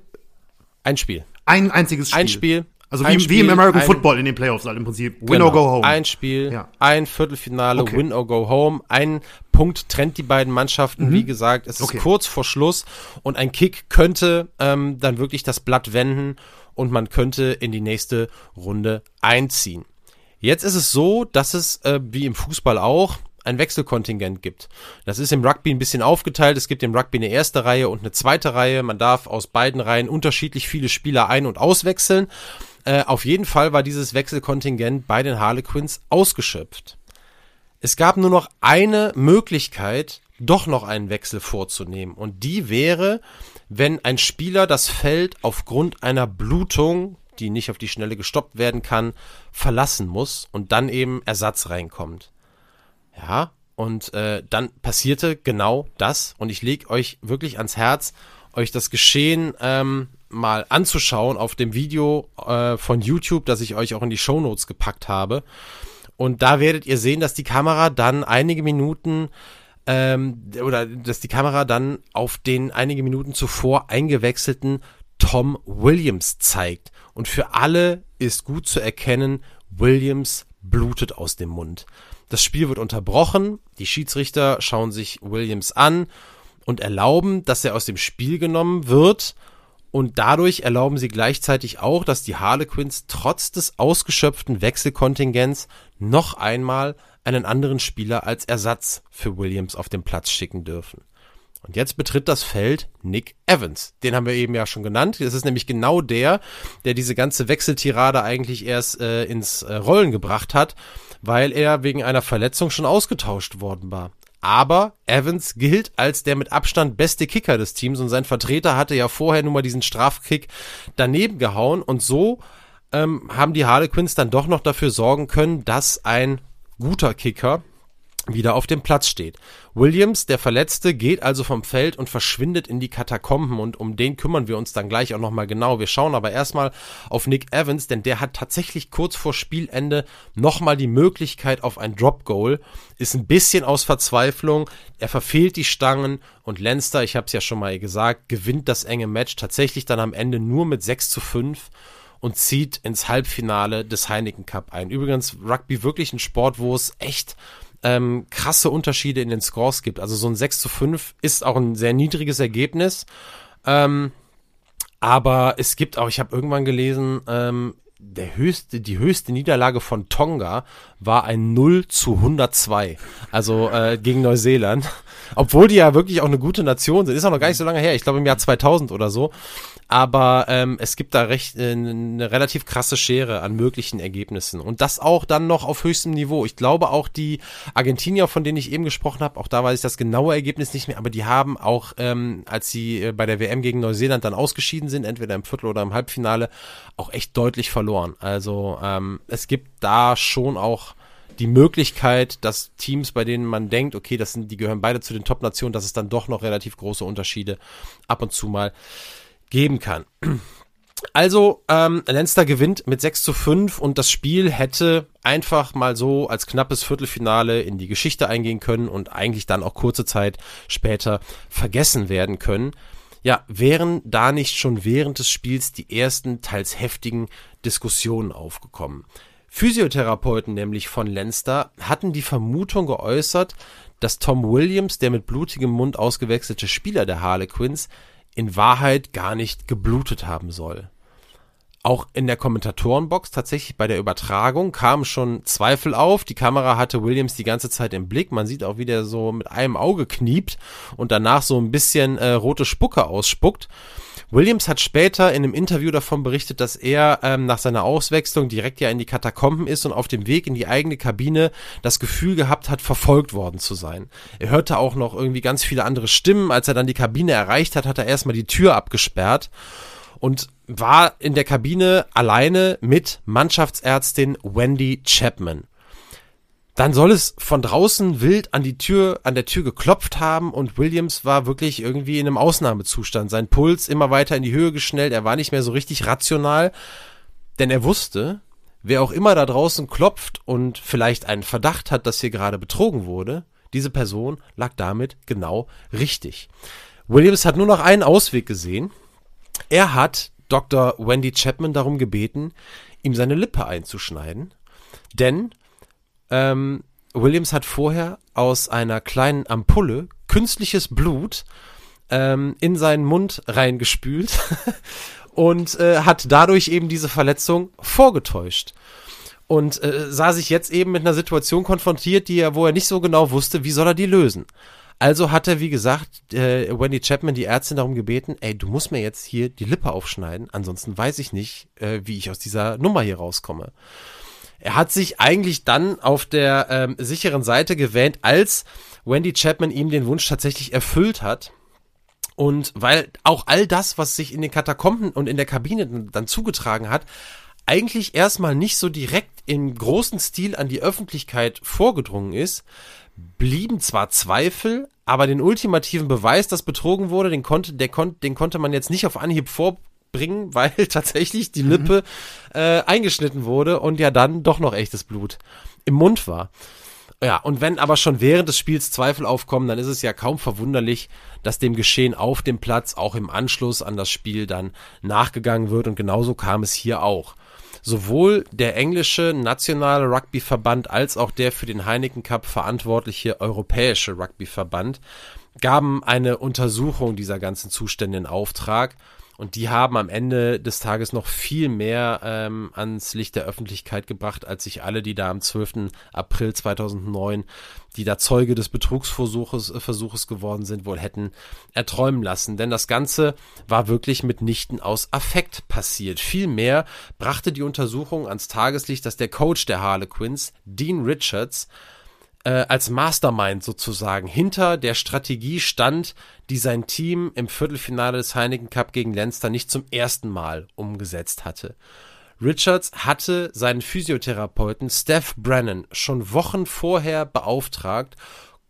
Ein Spiel. Ein einziges Spiel. Ein Spiel. Also wie, Spiel, wie im American ein, Football in den Playoffs halt im Prinzip. Win genau, or go home. Ein Spiel, ja. ein Viertelfinale, okay. Win or go home. Ein Punkt trennt die beiden Mannschaften. Mhm. Wie gesagt, es ist okay. kurz vor Schluss und ein Kick könnte ähm, dann wirklich das Blatt wenden und man könnte in die nächste Runde einziehen. Jetzt ist es so, dass es äh, wie im Fußball auch ein Wechselkontingent gibt. Das ist im Rugby ein bisschen aufgeteilt. Es gibt im Rugby eine erste Reihe und eine zweite Reihe. Man darf aus beiden Reihen unterschiedlich viele Spieler ein- und auswechseln. Äh, auf jeden Fall war dieses Wechselkontingent bei den Harlequins ausgeschöpft. Es gab nur noch eine Möglichkeit, doch noch einen Wechsel vorzunehmen. Und die wäre, wenn ein Spieler das Feld aufgrund einer Blutung, die nicht auf die Schnelle gestoppt werden kann, verlassen muss und dann eben Ersatz reinkommt. Ja, und äh, dann passierte genau das. Und ich lege euch wirklich ans Herz, euch das Geschehen ähm, mal anzuschauen auf dem Video äh, von YouTube, das ich euch auch in die Show Notes gepackt habe. Und da werdet ihr sehen, dass die Kamera dann einige Minuten ähm, oder dass die Kamera dann auf den einige Minuten zuvor eingewechselten Tom Williams zeigt. Und für alle ist gut zu erkennen, Williams blutet aus dem Mund. Das Spiel wird unterbrochen, die Schiedsrichter schauen sich Williams an und erlauben, dass er aus dem Spiel genommen wird. Und dadurch erlauben sie gleichzeitig auch, dass die Harlequins trotz des ausgeschöpften Wechselkontingents noch einmal einen anderen Spieler als Ersatz für Williams auf den Platz schicken dürfen. Und jetzt betritt das Feld Nick Evans. Den haben wir eben ja schon genannt. Das ist nämlich genau der, der diese ganze Wechseltirade eigentlich erst äh, ins äh, Rollen gebracht hat, weil er wegen einer Verletzung schon ausgetauscht worden war. Aber Evans gilt als der mit Abstand beste Kicker des Teams und sein Vertreter hatte ja vorher nur mal diesen Strafkick daneben gehauen und so ähm, haben die Harlequins dann doch noch dafür sorgen können, dass ein guter Kicker wieder auf dem Platz steht. Williams, der Verletzte, geht also vom Feld und verschwindet in die Katakomben und um den kümmern wir uns dann gleich auch nochmal genau. Wir schauen aber erstmal auf Nick Evans, denn der hat tatsächlich kurz vor Spielende nochmal die Möglichkeit auf ein Drop Goal, ist ein bisschen aus Verzweiflung, er verfehlt die Stangen und Lenster, ich habe es ja schon mal gesagt, gewinnt das enge Match tatsächlich dann am Ende nur mit 6 zu 5 und zieht ins Halbfinale des Heineken Cup ein. Übrigens, Rugby wirklich ein Sport, wo es echt ähm, krasse Unterschiede in den Scores gibt. Also so ein 6 zu 5 ist auch ein sehr niedriges Ergebnis. Ähm, aber es gibt auch, ich habe irgendwann gelesen, ähm, der höchste, die höchste Niederlage von Tonga war ein 0 zu 102. Also äh, gegen Neuseeland. [laughs] Obwohl die ja wirklich auch eine gute Nation sind. Ist auch noch gar nicht so lange her. Ich glaube im Jahr 2000 oder so. Aber ähm, es gibt da recht äh, eine relativ krasse Schere an möglichen Ergebnissen. Und das auch dann noch auf höchstem Niveau. Ich glaube auch die Argentinier, von denen ich eben gesprochen habe, auch da weiß ich das genaue Ergebnis nicht mehr, aber die haben auch, ähm, als sie äh, bei der WM gegen Neuseeland dann ausgeschieden sind, entweder im Viertel oder im Halbfinale, auch echt deutlich verloren. Also ähm, es gibt da schon auch die Möglichkeit, dass Teams, bei denen man denkt, okay, das sind, die gehören beide zu den Top-Nationen, dass es dann doch noch relativ große Unterschiede ab und zu mal geben kann. Also, ähm, Leinster gewinnt mit 6 zu 5 und das Spiel hätte einfach mal so als knappes Viertelfinale in die Geschichte eingehen können und eigentlich dann auch kurze Zeit später vergessen werden können. Ja, wären da nicht schon während des Spiels die ersten teils heftigen Diskussionen aufgekommen. Physiotherapeuten nämlich von Leinster hatten die Vermutung geäußert, dass Tom Williams, der mit blutigem Mund ausgewechselte Spieler der Harlequins, in Wahrheit gar nicht geblutet haben soll. Auch in der Kommentatorenbox, tatsächlich bei der Übertragung, kamen schon Zweifel auf. Die Kamera hatte Williams die ganze Zeit im Blick. Man sieht auch, wie der so mit einem Auge kniept und danach so ein bisschen äh, rote Spucke ausspuckt. Williams hat später in einem Interview davon berichtet, dass er ähm, nach seiner Auswechslung direkt ja in die Katakomben ist und auf dem Weg in die eigene Kabine das Gefühl gehabt hat, verfolgt worden zu sein. Er hörte auch noch irgendwie ganz viele andere Stimmen. Als er dann die Kabine erreicht hat, hat er erstmal die Tür abgesperrt und war in der Kabine alleine mit Mannschaftsärztin Wendy Chapman. Dann soll es von draußen wild an die Tür, an der Tür geklopft haben und Williams war wirklich irgendwie in einem Ausnahmezustand. Sein Puls immer weiter in die Höhe geschnellt, er war nicht mehr so richtig rational, denn er wusste, wer auch immer da draußen klopft und vielleicht einen Verdacht hat, dass hier gerade betrogen wurde, diese Person lag damit genau richtig. Williams hat nur noch einen Ausweg gesehen. Er hat Dr. Wendy Chapman darum gebeten, ihm seine Lippe einzuschneiden, denn ähm, Williams hat vorher aus einer kleinen Ampulle künstliches Blut ähm, in seinen Mund reingespült [laughs] und äh, hat dadurch eben diese Verletzung vorgetäuscht. Und äh, sah sich jetzt eben mit einer Situation konfrontiert, die er, wo er nicht so genau wusste, wie soll er die lösen. Also hat er, wie gesagt, äh, Wendy Chapman, die Ärztin, darum gebeten, ey, du musst mir jetzt hier die Lippe aufschneiden, ansonsten weiß ich nicht, äh, wie ich aus dieser Nummer hier rauskomme. Er hat sich eigentlich dann auf der ähm, sicheren Seite gewähnt, als Wendy Chapman ihm den Wunsch tatsächlich erfüllt hat. Und weil auch all das, was sich in den Katakomben und in der Kabine dann zugetragen hat, eigentlich erstmal nicht so direkt im großen Stil an die Öffentlichkeit vorgedrungen ist, blieben zwar Zweifel, aber den ultimativen Beweis, dass betrogen wurde, den konnte, der kon den konnte man jetzt nicht auf Anhieb vor, bringen, [laughs] weil tatsächlich die Lippe äh, eingeschnitten wurde und ja dann doch noch echtes Blut im Mund war. Ja, und wenn aber schon während des Spiels Zweifel aufkommen, dann ist es ja kaum verwunderlich, dass dem Geschehen auf dem Platz auch im Anschluss an das Spiel dann nachgegangen wird und genauso kam es hier auch. Sowohl der englische nationale Rugbyverband als auch der für den Heineken Cup verantwortliche europäische Rugbyverband gaben eine Untersuchung dieser ganzen Zustände in Auftrag und die haben am Ende des Tages noch viel mehr ähm, ans Licht der Öffentlichkeit gebracht, als sich alle, die da am 12. April 2009, die da Zeuge des Betrugsversuches äh, Versuches geworden sind, wohl hätten erträumen lassen. Denn das Ganze war wirklich mitnichten aus Affekt passiert. Vielmehr brachte die Untersuchung ans Tageslicht, dass der Coach der Harlequins, Dean Richards, als Mastermind sozusagen hinter der Strategie stand, die sein Team im Viertelfinale des Heineken Cup gegen Leinster nicht zum ersten Mal umgesetzt hatte. Richards hatte seinen Physiotherapeuten Steph Brennan schon Wochen vorher beauftragt,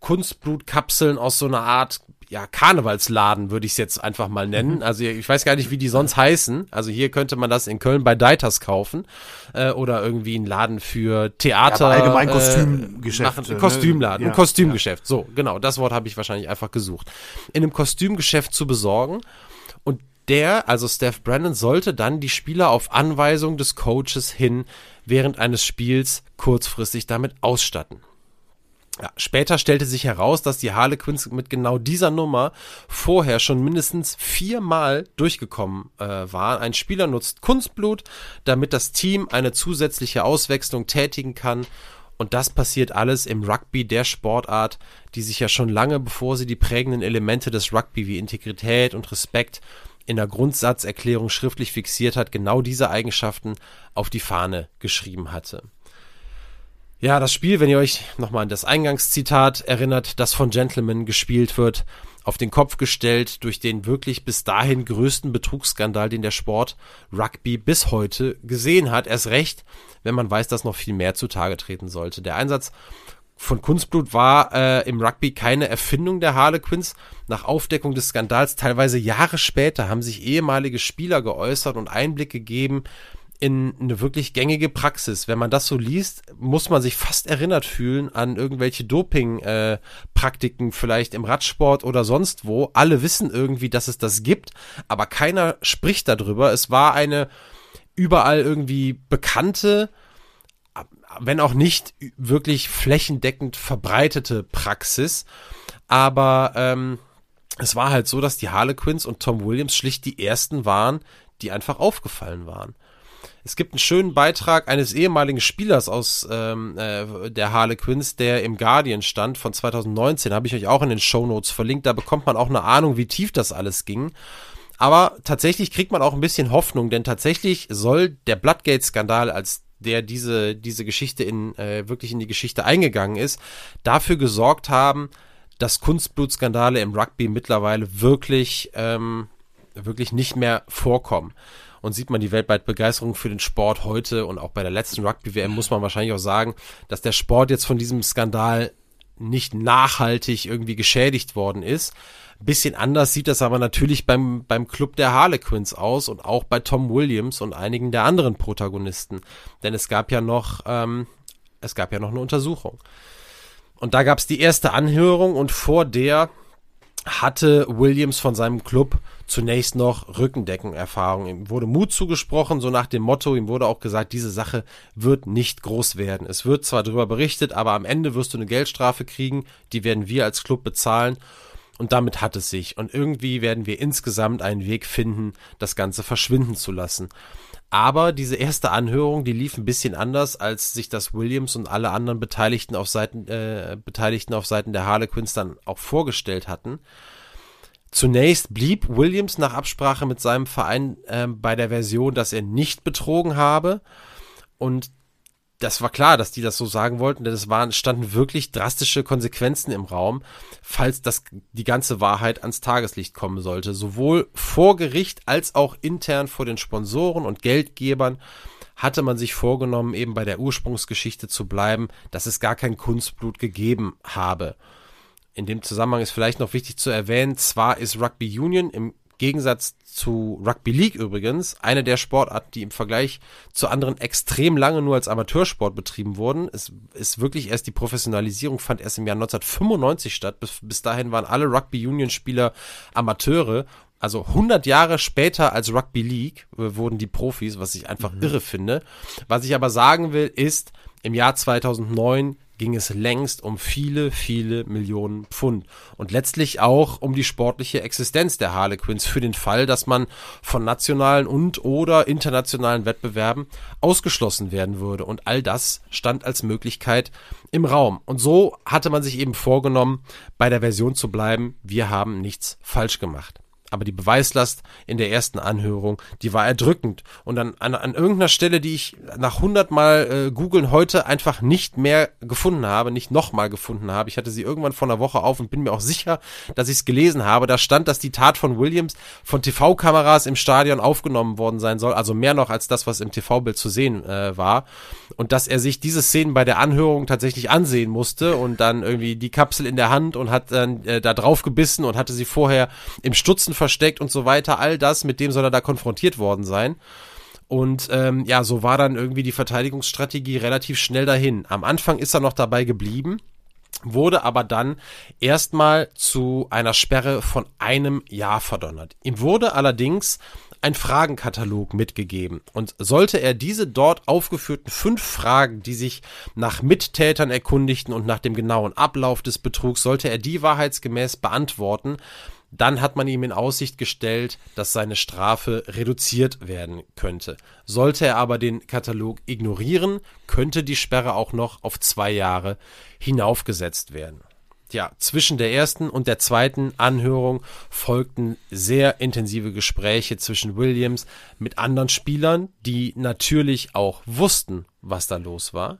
Kunstblutkapseln aus so einer Art ja, Karnevalsladen würde ich es jetzt einfach mal nennen. Mhm. Also ich weiß gar nicht, wie die sonst heißen. Also hier könnte man das in Köln bei Deiters kaufen äh, oder irgendwie ein Laden für Theater. Ja, allgemein Kostümgeschäft. Äh, machen, Kostümladen, ne? ein Kostümgeschäft. Ja. So, genau, das Wort habe ich wahrscheinlich einfach gesucht. In einem Kostümgeschäft zu besorgen und der, also Steph Brandon, sollte dann die Spieler auf Anweisung des Coaches hin während eines Spiels kurzfristig damit ausstatten. Ja, später stellte sich heraus, dass die Harlequins mit genau dieser Nummer vorher schon mindestens viermal durchgekommen äh, waren. Ein Spieler nutzt Kunstblut, damit das Team eine zusätzliche Auswechslung tätigen kann. Und das passiert alles im Rugby der Sportart, die sich ja schon lange bevor sie die prägenden Elemente des Rugby wie Integrität und Respekt in der Grundsatzerklärung schriftlich fixiert hat, genau diese Eigenschaften auf die Fahne geschrieben hatte. Ja, das Spiel, wenn ihr euch nochmal an das Eingangszitat erinnert, das von Gentleman gespielt wird, auf den Kopf gestellt durch den wirklich bis dahin größten Betrugsskandal, den der Sport Rugby bis heute gesehen hat. Erst recht, wenn man weiß, dass noch viel mehr zutage treten sollte. Der Einsatz von Kunstblut war äh, im Rugby keine Erfindung der Harlequins. Nach Aufdeckung des Skandals, teilweise Jahre später, haben sich ehemalige Spieler geäußert und Einblick gegeben, in eine wirklich gängige Praxis. Wenn man das so liest, muss man sich fast erinnert fühlen an irgendwelche Doping-Praktiken, äh, vielleicht im Radsport oder sonst wo. Alle wissen irgendwie, dass es das gibt, aber keiner spricht darüber. Es war eine überall irgendwie bekannte, wenn auch nicht wirklich flächendeckend verbreitete Praxis. Aber ähm, es war halt so, dass die Harlequins und Tom Williams schlicht die ersten waren, die einfach aufgefallen waren. Es gibt einen schönen Beitrag eines ehemaligen Spielers aus ähm, äh, der Harlequins, der im Guardian stand von 2019, habe ich euch auch in den Show Notes verlinkt. Da bekommt man auch eine Ahnung, wie tief das alles ging. aber tatsächlich kriegt man auch ein bisschen Hoffnung, denn tatsächlich soll der Bloodgate-Skandal als der diese, diese Geschichte in, äh, wirklich in die Geschichte eingegangen ist, dafür gesorgt haben, dass Kunstblutskandale im Rugby mittlerweile wirklich, ähm, wirklich nicht mehr vorkommen. Und sieht man die weltweite Begeisterung für den Sport heute und auch bei der letzten Rugby-WM muss man wahrscheinlich auch sagen, dass der Sport jetzt von diesem Skandal nicht nachhaltig irgendwie geschädigt worden ist. Bisschen anders sieht das aber natürlich beim, beim Club der Harlequins aus und auch bei Tom Williams und einigen der anderen Protagonisten. Denn es gab ja noch, ähm, es gab ja noch eine Untersuchung. Und da gab es die erste Anhörung und vor der hatte Williams von seinem Club zunächst noch Rückendeckenerfahrung. Ihm wurde Mut zugesprochen, so nach dem Motto, ihm wurde auch gesagt, diese Sache wird nicht groß werden. Es wird zwar darüber berichtet, aber am Ende wirst du eine Geldstrafe kriegen, die werden wir als Club bezahlen. Und damit hat es sich. Und irgendwie werden wir insgesamt einen Weg finden, das Ganze verschwinden zu lassen. Aber diese erste Anhörung, die lief ein bisschen anders, als sich das Williams und alle anderen Beteiligten auf Seiten, äh, Beteiligten auf Seiten der Harlequins dann auch vorgestellt hatten. Zunächst blieb Williams nach Absprache mit seinem Verein äh, bei der Version, dass er nicht betrogen habe. Und das war klar, dass die das so sagen wollten, denn es waren, standen wirklich drastische Konsequenzen im Raum, falls das, die ganze Wahrheit ans Tageslicht kommen sollte. Sowohl vor Gericht als auch intern vor den Sponsoren und Geldgebern hatte man sich vorgenommen, eben bei der Ursprungsgeschichte zu bleiben, dass es gar kein Kunstblut gegeben habe. In dem Zusammenhang ist vielleicht noch wichtig zu erwähnen, zwar ist Rugby Union im Gegensatz zu Rugby League übrigens, eine der Sportarten, die im Vergleich zu anderen extrem lange nur als Amateursport betrieben wurden. Es ist wirklich erst die Professionalisierung fand erst im Jahr 1995 statt. Bis, bis dahin waren alle Rugby Union Spieler Amateure. Also 100 Jahre später als Rugby League äh, wurden die Profis, was ich einfach mhm. irre finde. Was ich aber sagen will, ist, im Jahr 2009 ging es längst um viele, viele Millionen Pfund. Und letztlich auch um die sportliche Existenz der Harlequins für den Fall, dass man von nationalen und oder internationalen Wettbewerben ausgeschlossen werden würde. Und all das stand als Möglichkeit im Raum. Und so hatte man sich eben vorgenommen, bei der Version zu bleiben, wir haben nichts falsch gemacht aber die Beweislast in der ersten Anhörung, die war erdrückend. Und an, an, an irgendeiner Stelle, die ich nach hundertmal äh, googeln heute einfach nicht mehr gefunden habe, nicht nochmal gefunden habe, ich hatte sie irgendwann vor einer Woche auf und bin mir auch sicher, dass ich es gelesen habe, da stand, dass die Tat von Williams von TV-Kameras im Stadion aufgenommen worden sein soll, also mehr noch als das, was im TV-Bild zu sehen äh, war. Und dass er sich diese Szenen bei der Anhörung tatsächlich ansehen musste und dann irgendwie die Kapsel in der Hand und hat dann äh, da drauf gebissen und hatte sie vorher im Stutzen versteckt und so weiter. All das, mit dem soll er da konfrontiert worden sein. Und ähm, ja, so war dann irgendwie die Verteidigungsstrategie relativ schnell dahin. Am Anfang ist er noch dabei geblieben, wurde aber dann erstmal zu einer Sperre von einem Jahr verdonnert. Ihm wurde allerdings ein Fragenkatalog mitgegeben. Und sollte er diese dort aufgeführten fünf Fragen, die sich nach Mittätern erkundigten und nach dem genauen Ablauf des Betrugs, sollte er die wahrheitsgemäß beantworten, dann hat man ihm in Aussicht gestellt, dass seine Strafe reduziert werden könnte. Sollte er aber den Katalog ignorieren, könnte die Sperre auch noch auf zwei Jahre hinaufgesetzt werden. Ja, zwischen der ersten und der zweiten Anhörung folgten sehr intensive Gespräche zwischen Williams mit anderen Spielern, die natürlich auch wussten, was da los war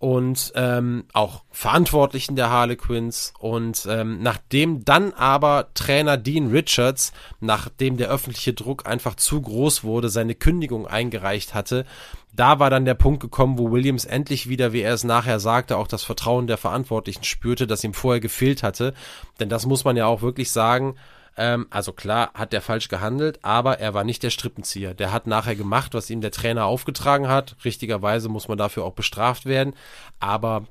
und ähm, auch Verantwortlichen der Harlequins. Und ähm, nachdem dann aber Trainer Dean Richards, nachdem der öffentliche Druck einfach zu groß wurde, seine Kündigung eingereicht hatte, da war dann der Punkt gekommen, wo Williams endlich wieder, wie er es nachher sagte, auch das Vertrauen der Verantwortlichen spürte, das ihm vorher gefehlt hatte. Denn das muss man ja auch wirklich sagen, ähm, also klar hat der falsch gehandelt, aber er war nicht der Strippenzieher. Der hat nachher gemacht, was ihm der Trainer aufgetragen hat. Richtigerweise muss man dafür auch bestraft werden. Aber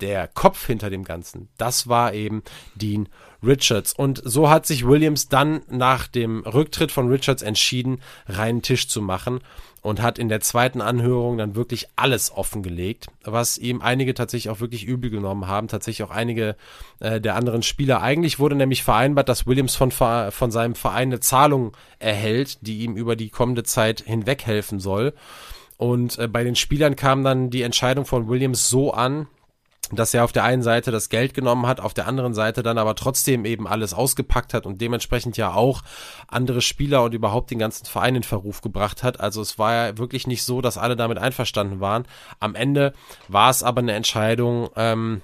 der Kopf hinter dem Ganzen, das war eben Dean Richards. Und so hat sich Williams dann nach dem Rücktritt von Richards entschieden, reinen Tisch zu machen und hat in der zweiten Anhörung dann wirklich alles offengelegt, was ihm einige tatsächlich auch wirklich übel genommen haben, tatsächlich auch einige äh, der anderen Spieler. Eigentlich wurde nämlich vereinbart, dass Williams von, von seinem Verein eine Zahlung erhält, die ihm über die kommende Zeit hinweg helfen soll. Und äh, bei den Spielern kam dann die Entscheidung von Williams so an, dass er auf der einen Seite das Geld genommen hat, auf der anderen Seite dann aber trotzdem eben alles ausgepackt hat und dementsprechend ja auch andere Spieler und überhaupt den ganzen Verein in Verruf gebracht hat. Also es war ja wirklich nicht so, dass alle damit einverstanden waren. Am Ende war es aber eine Entscheidung, ähm,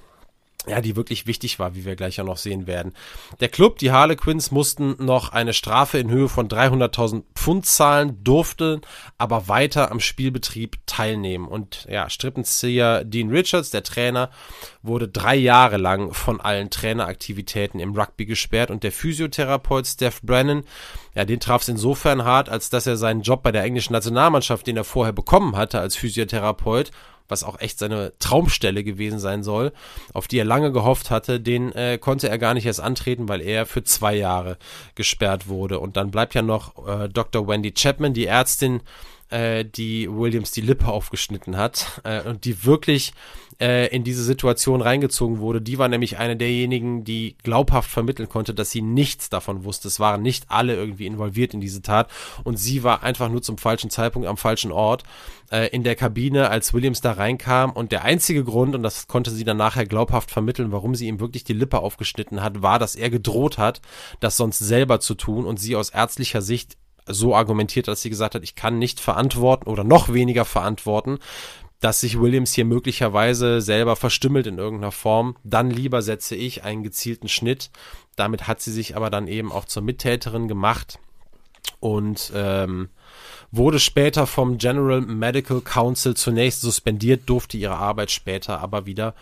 ja, die wirklich wichtig war, wie wir gleich ja noch sehen werden. Der Club, die Harlequins, mussten noch eine Strafe in Höhe von 300.000 Pfund zahlen, durften aber weiter am Spielbetrieb teilnehmen. Und ja, Strippenzieher Dean Richards, der Trainer, wurde drei Jahre lang von allen Traineraktivitäten im Rugby gesperrt und der Physiotherapeut Steph Brennan, ja, den traf es insofern hart, als dass er seinen Job bei der englischen Nationalmannschaft, den er vorher bekommen hatte als Physiotherapeut, was auch echt seine Traumstelle gewesen sein soll, auf die er lange gehofft hatte, den äh, konnte er gar nicht erst antreten, weil er für zwei Jahre gesperrt wurde. Und dann bleibt ja noch äh, Dr. Wendy Chapman, die Ärztin, äh, die Williams die Lippe aufgeschnitten hat äh, und die wirklich äh, in diese Situation reingezogen wurde. Die war nämlich eine derjenigen, die glaubhaft vermitteln konnte, dass sie nichts davon wusste. Es waren nicht alle irgendwie involviert in diese Tat und sie war einfach nur zum falschen Zeitpunkt am falschen Ort äh, in der Kabine, als Williams da reinkam und der einzige Grund, und das konnte sie dann nachher glaubhaft vermitteln, warum sie ihm wirklich die Lippe aufgeschnitten hat, war, dass er gedroht hat, das sonst selber zu tun und sie aus ärztlicher Sicht so argumentiert, dass sie gesagt hat, ich kann nicht verantworten oder noch weniger verantworten, dass sich Williams hier möglicherweise selber verstümmelt in irgendeiner Form. Dann lieber setze ich einen gezielten Schnitt. Damit hat sie sich aber dann eben auch zur Mittäterin gemacht und ähm, wurde später vom General Medical Council zunächst suspendiert, durfte ihre Arbeit später aber wieder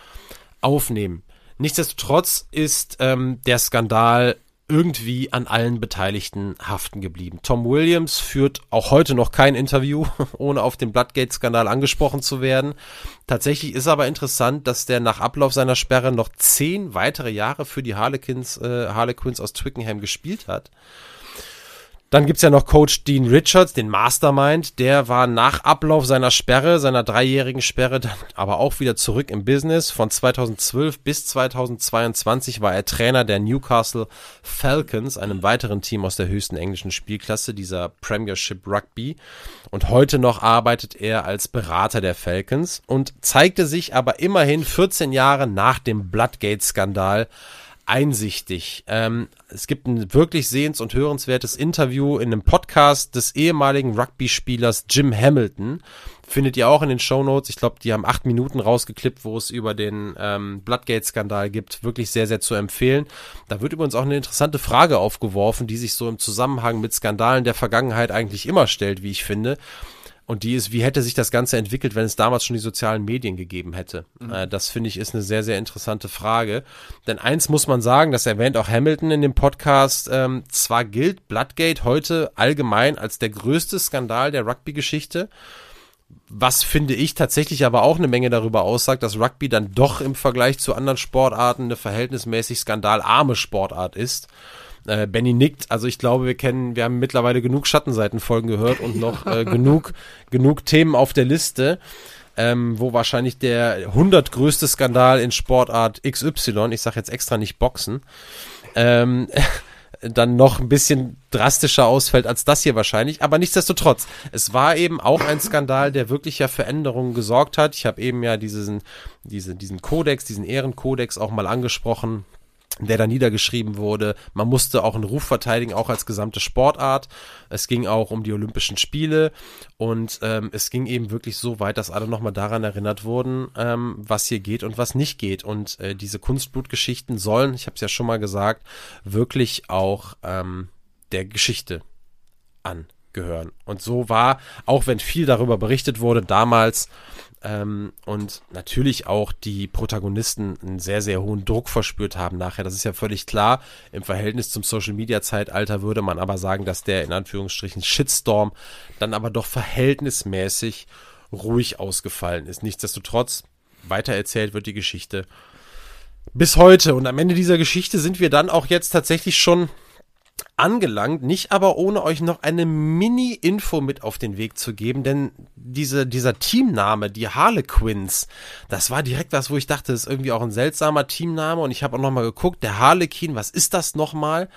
aufnehmen. Nichtsdestotrotz ist ähm, der Skandal irgendwie an allen Beteiligten haften geblieben. Tom Williams führt auch heute noch kein Interview, [laughs] ohne auf den Bloodgate-Skandal angesprochen zu werden. Tatsächlich ist aber interessant, dass der nach Ablauf seiner Sperre noch zehn weitere Jahre für die Harlequins, äh, Harlequins aus Twickenham gespielt hat. Dann gibt's ja noch Coach Dean Richards, den Mastermind. Der war nach Ablauf seiner Sperre, seiner dreijährigen Sperre, dann aber auch wieder zurück im Business. Von 2012 bis 2022 war er Trainer der Newcastle Falcons, einem weiteren Team aus der höchsten englischen Spielklasse, dieser Premiership Rugby. Und heute noch arbeitet er als Berater der Falcons und zeigte sich aber immerhin 14 Jahre nach dem Bloodgate-Skandal einsichtig. Ähm, es gibt ein wirklich sehens- und hörenswertes Interview in einem Podcast des ehemaligen Rugby-Spielers Jim Hamilton. Findet ihr auch in den Show Notes. Ich glaube, die haben acht Minuten rausgeklippt, wo es über den ähm, Bloodgate-Skandal gibt. Wirklich sehr, sehr zu empfehlen. Da wird übrigens auch eine interessante Frage aufgeworfen, die sich so im Zusammenhang mit Skandalen der Vergangenheit eigentlich immer stellt, wie ich finde. Und die ist, wie hätte sich das Ganze entwickelt, wenn es damals schon die sozialen Medien gegeben hätte? Mhm. Äh, das finde ich ist eine sehr, sehr interessante Frage. Denn eins muss man sagen, das erwähnt auch Hamilton in dem Podcast, ähm, zwar gilt Bloodgate heute allgemein als der größte Skandal der Rugby-Geschichte, was finde ich tatsächlich aber auch eine Menge darüber aussagt, dass Rugby dann doch im Vergleich zu anderen Sportarten eine verhältnismäßig skandalarme Sportart ist. Äh, Benny nickt. Also ich glaube, wir kennen, wir haben mittlerweile genug Schattenseitenfolgen gehört und noch äh, [laughs] genug, genug Themen auf der Liste. Ähm, wo wahrscheinlich der 100 größte Skandal in Sportart XY, ich sage jetzt extra nicht Boxen, ähm, [laughs] dann noch ein bisschen drastischer ausfällt als das hier wahrscheinlich. Aber nichtsdestotrotz, es war eben auch ein Skandal, der wirklich ja für Änderungen gesorgt hat. Ich habe eben ja diesen, diese, diesen Kodex, diesen Ehrenkodex auch mal angesprochen der da niedergeschrieben wurde. Man musste auch einen Ruf verteidigen, auch als gesamte Sportart. Es ging auch um die Olympischen Spiele und ähm, es ging eben wirklich so weit, dass alle nochmal daran erinnert wurden, ähm, was hier geht und was nicht geht. Und äh, diese Kunstblutgeschichten sollen, ich habe es ja schon mal gesagt, wirklich auch ähm, der Geschichte angehören. Und so war, auch wenn viel darüber berichtet wurde, damals ähm, und natürlich auch die Protagonisten einen sehr, sehr hohen Druck verspürt haben nachher. Das ist ja völlig klar. Im Verhältnis zum Social Media Zeitalter würde man aber sagen, dass der in Anführungsstrichen Shitstorm dann aber doch verhältnismäßig ruhig ausgefallen ist. Nichtsdestotrotz, weitererzählt wird die Geschichte bis heute. Und am Ende dieser Geschichte sind wir dann auch jetzt tatsächlich schon angelangt, nicht aber ohne euch noch eine Mini-Info mit auf den Weg zu geben, denn diese, dieser Teamname, die Harlequins, das war direkt was, wo ich dachte, das ist irgendwie auch ein seltsamer Teamname und ich habe auch nochmal geguckt, der Harlequin, was ist das nochmal?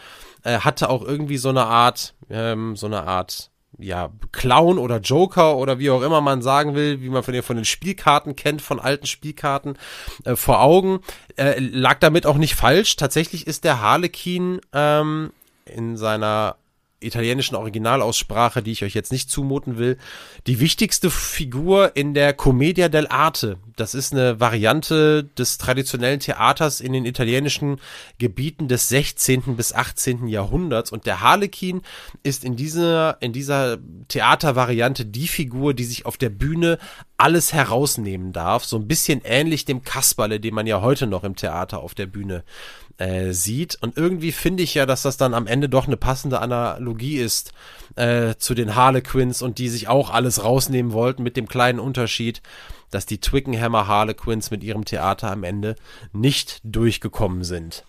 Äh, hatte auch irgendwie so eine Art, ähm, so eine Art ja, Clown oder Joker oder wie auch immer man sagen will, wie man von den, von den Spielkarten kennt, von alten Spielkarten äh, vor Augen. Äh, lag damit auch nicht falsch. Tatsächlich ist der Harlequin ähm, in seiner italienischen Originalaussprache, die ich euch jetzt nicht zumuten will, die wichtigste Figur in der Commedia dell'arte. Das ist eine Variante des traditionellen Theaters in den italienischen Gebieten des 16. bis 18. Jahrhunderts und der Harlekin ist in dieser, in dieser Theatervariante die Figur, die sich auf der Bühne alles herausnehmen darf, so ein bisschen ähnlich dem Kasperle, den man ja heute noch im Theater auf der Bühne äh, sieht. Und irgendwie finde ich ja, dass das dann am Ende doch eine passende Analogie ist äh, zu den Harlequins und die sich auch alles rausnehmen wollten mit dem kleinen Unterschied, dass die Twickenhammer Harlequins mit ihrem Theater am Ende nicht durchgekommen sind.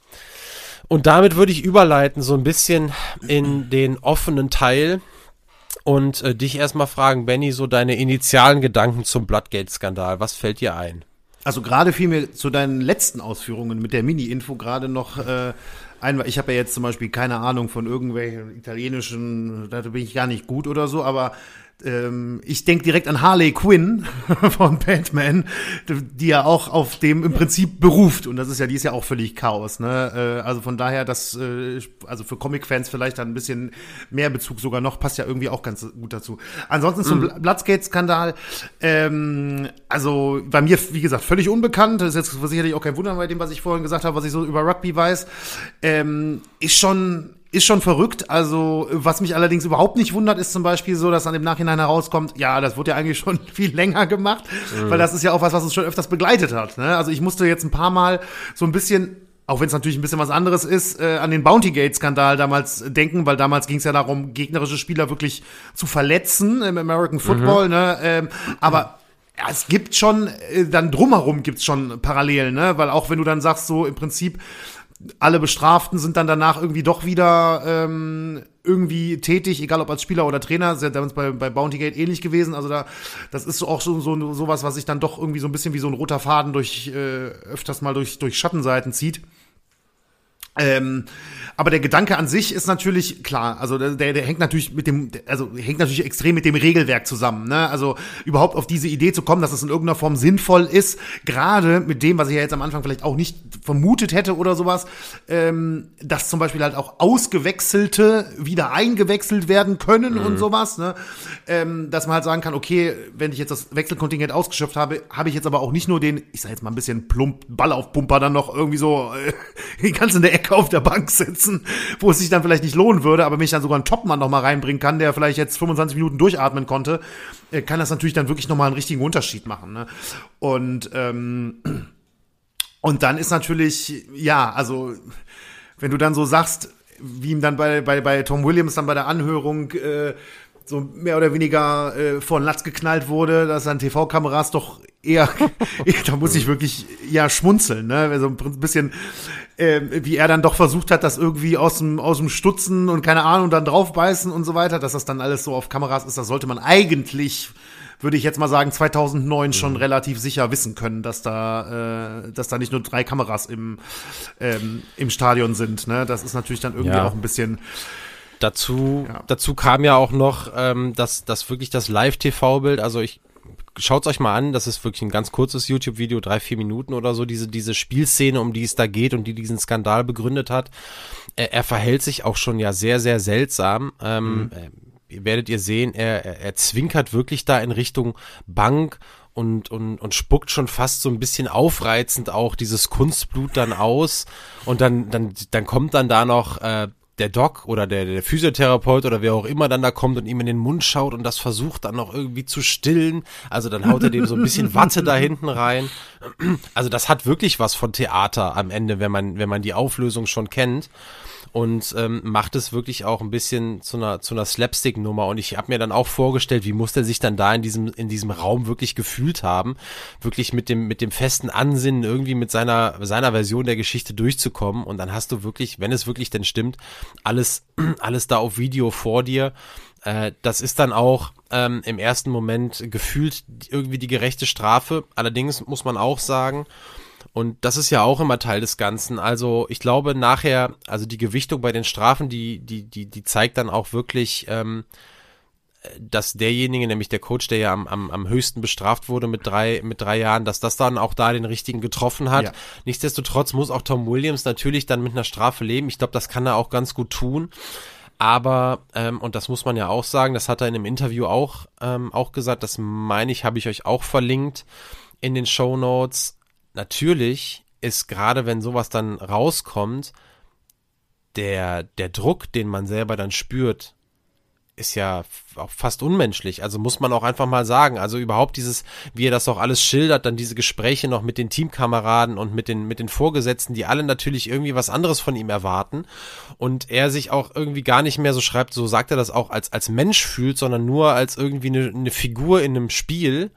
Und damit würde ich überleiten so ein bisschen in den offenen Teil und äh, dich erstmal fragen, Benny, so deine initialen Gedanken zum Bloodgate-Skandal. Was fällt dir ein? Also gerade fiel mir zu deinen letzten Ausführungen mit der Mini-Info gerade noch äh, ein, ich habe ja jetzt zum Beispiel keine Ahnung von irgendwelchen italienischen, da bin ich gar nicht gut oder so, aber ähm, ich denke direkt an Harley Quinn [laughs] von Batman, die ja auch auf dem im Prinzip beruft. Und das ist ja, die ist ja auch völlig Chaos. Ne? Äh, also von daher, das, äh, also für Comic-Fans vielleicht dann ein bisschen mehr Bezug sogar noch, passt ja irgendwie auch ganz gut dazu. Ansonsten zum mhm. Bloodskate-Skandal. Ähm, also bei mir, wie gesagt, völlig unbekannt. Das ist jetzt sicherlich auch kein Wunder bei dem, was ich vorhin gesagt habe, was ich so über Rugby weiß. Ähm, ist schon ist schon verrückt. Also, was mich allerdings überhaupt nicht wundert, ist zum Beispiel so, dass an dem Nachhinein herauskommt, ja, das wurde ja eigentlich [laughs] schon viel länger gemacht, mhm. weil das ist ja auch was, was uns schon öfters begleitet hat. Ne? Also ich musste jetzt ein paar Mal so ein bisschen auch wenn es natürlich ein bisschen was anderes ist, äh, an den Bounty Gate Skandal damals denken, weil damals ging es ja darum, gegnerische Spieler wirklich zu verletzen im American Football. Mhm. Ne? Ähm, aber ja, es gibt schon, äh, dann drumherum gibt's schon Parallelen, ne? Weil auch wenn du dann sagst, so im Prinzip, alle Bestraften sind dann danach irgendwie doch wieder ähm, irgendwie tätig, egal ob als Spieler oder Trainer. Das ist ja damals bei, bei Bounty Gate ähnlich gewesen. Also da, das ist so auch so, so sowas, was sich dann doch irgendwie so ein bisschen wie so ein roter Faden durch äh, öfters mal durch, durch Schattenseiten zieht. Ähm, aber der Gedanke an sich ist natürlich klar, also der, der hängt natürlich mit dem, also hängt natürlich extrem mit dem Regelwerk zusammen. Ne? Also überhaupt auf diese Idee zu kommen, dass es in irgendeiner Form sinnvoll ist, gerade mit dem, was ich ja jetzt am Anfang vielleicht auch nicht vermutet hätte oder sowas, ähm, dass zum Beispiel halt auch Ausgewechselte wieder eingewechselt werden können mhm. und sowas. Ne? Ähm, dass man halt sagen kann, okay, wenn ich jetzt das Wechselkontingent ausgeschöpft habe, habe ich jetzt aber auch nicht nur den, ich sag jetzt mal ein bisschen plump Ballaufpumper dann noch irgendwie so äh, [laughs] ganz in der Ecke auf der Bank sitzen wo es sich dann vielleicht nicht lohnen würde, aber mich dann sogar ein Topmann noch mal reinbringen kann, der vielleicht jetzt 25 Minuten durchatmen konnte, äh, kann das natürlich dann wirklich noch mal einen richtigen Unterschied machen. Ne? Und ähm, und dann ist natürlich ja, also wenn du dann so sagst, wie ihm dann bei bei bei Tom Williams dann bei der Anhörung äh, so mehr oder weniger äh, vor den Latz geknallt wurde, dass dann TV-Kameras doch [laughs] eher, da muss ich wirklich ja schmunzeln, ne? Also ein bisschen, äh, wie er dann doch versucht hat, das irgendwie aus dem, aus dem Stutzen und keine Ahnung, dann draufbeißen und so weiter, dass das dann alles so auf Kameras ist, das sollte man eigentlich würde ich jetzt mal sagen, 2009 mhm. schon relativ sicher wissen können, dass da, äh, dass da nicht nur drei Kameras im, ähm, im Stadion sind. Ne? Das ist natürlich dann irgendwie ja. auch ein bisschen Dazu, ja. dazu kam ja auch noch, ähm, dass, dass wirklich das Live-TV-Bild, also ich schaut's euch mal an, das ist wirklich ein ganz kurzes YouTube-Video, drei, vier Minuten oder so, diese, diese Spielszene, um die es da geht und die diesen Skandal begründet hat. Er, er verhält sich auch schon ja sehr, sehr seltsam. Ähm, mhm. äh, werdet ihr sehen, er, er, er zwinkert wirklich da in Richtung Bank und, und, und spuckt schon fast so ein bisschen aufreizend auch dieses Kunstblut dann aus und dann, dann, dann kommt dann da noch äh, der Doc oder der, der Physiotherapeut oder wer auch immer dann da kommt und ihm in den Mund schaut und das versucht dann noch irgendwie zu stillen. Also dann haut er dem so ein bisschen [laughs] Watte da hinten rein. Also das hat wirklich was von Theater am Ende, wenn man, wenn man die Auflösung schon kennt und ähm, macht es wirklich auch ein bisschen zu einer zu einer Slapstick-Nummer. Und ich habe mir dann auch vorgestellt, wie muss der sich dann da in diesem in diesem Raum wirklich gefühlt haben, wirklich mit dem mit dem festen Ansinnen irgendwie mit seiner seiner Version der Geschichte durchzukommen. Und dann hast du wirklich, wenn es wirklich denn stimmt, alles [clears throat] alles da auf Video vor dir. Äh, das ist dann auch ähm, im ersten Moment gefühlt irgendwie die gerechte Strafe. Allerdings muss man auch sagen, und das ist ja auch immer Teil des Ganzen. Also ich glaube nachher, also die Gewichtung bei den Strafen, die, die, die, die zeigt dann auch wirklich, ähm, dass derjenige, nämlich der Coach, der ja am, am, am höchsten bestraft wurde mit drei, mit drei Jahren, dass das dann auch da den richtigen getroffen hat. Ja. Nichtsdestotrotz muss auch Tom Williams natürlich dann mit einer Strafe leben. Ich glaube, das kann er auch ganz gut tun. Aber, ähm, und das muss man ja auch sagen, das hat er in einem Interview auch, ähm, auch gesagt, das meine ich, habe ich euch auch verlinkt in den Show Notes. Natürlich ist gerade, wenn sowas dann rauskommt, der, der Druck, den man selber dann spürt, ist ja auch fast unmenschlich. Also muss man auch einfach mal sagen. Also überhaupt dieses, wie er das auch alles schildert, dann diese Gespräche noch mit den Teamkameraden und mit den, mit den Vorgesetzten, die alle natürlich irgendwie was anderes von ihm erwarten. Und er sich auch irgendwie gar nicht mehr so schreibt, so sagt er das auch, als, als Mensch fühlt, sondern nur als irgendwie eine, eine Figur in einem Spiel,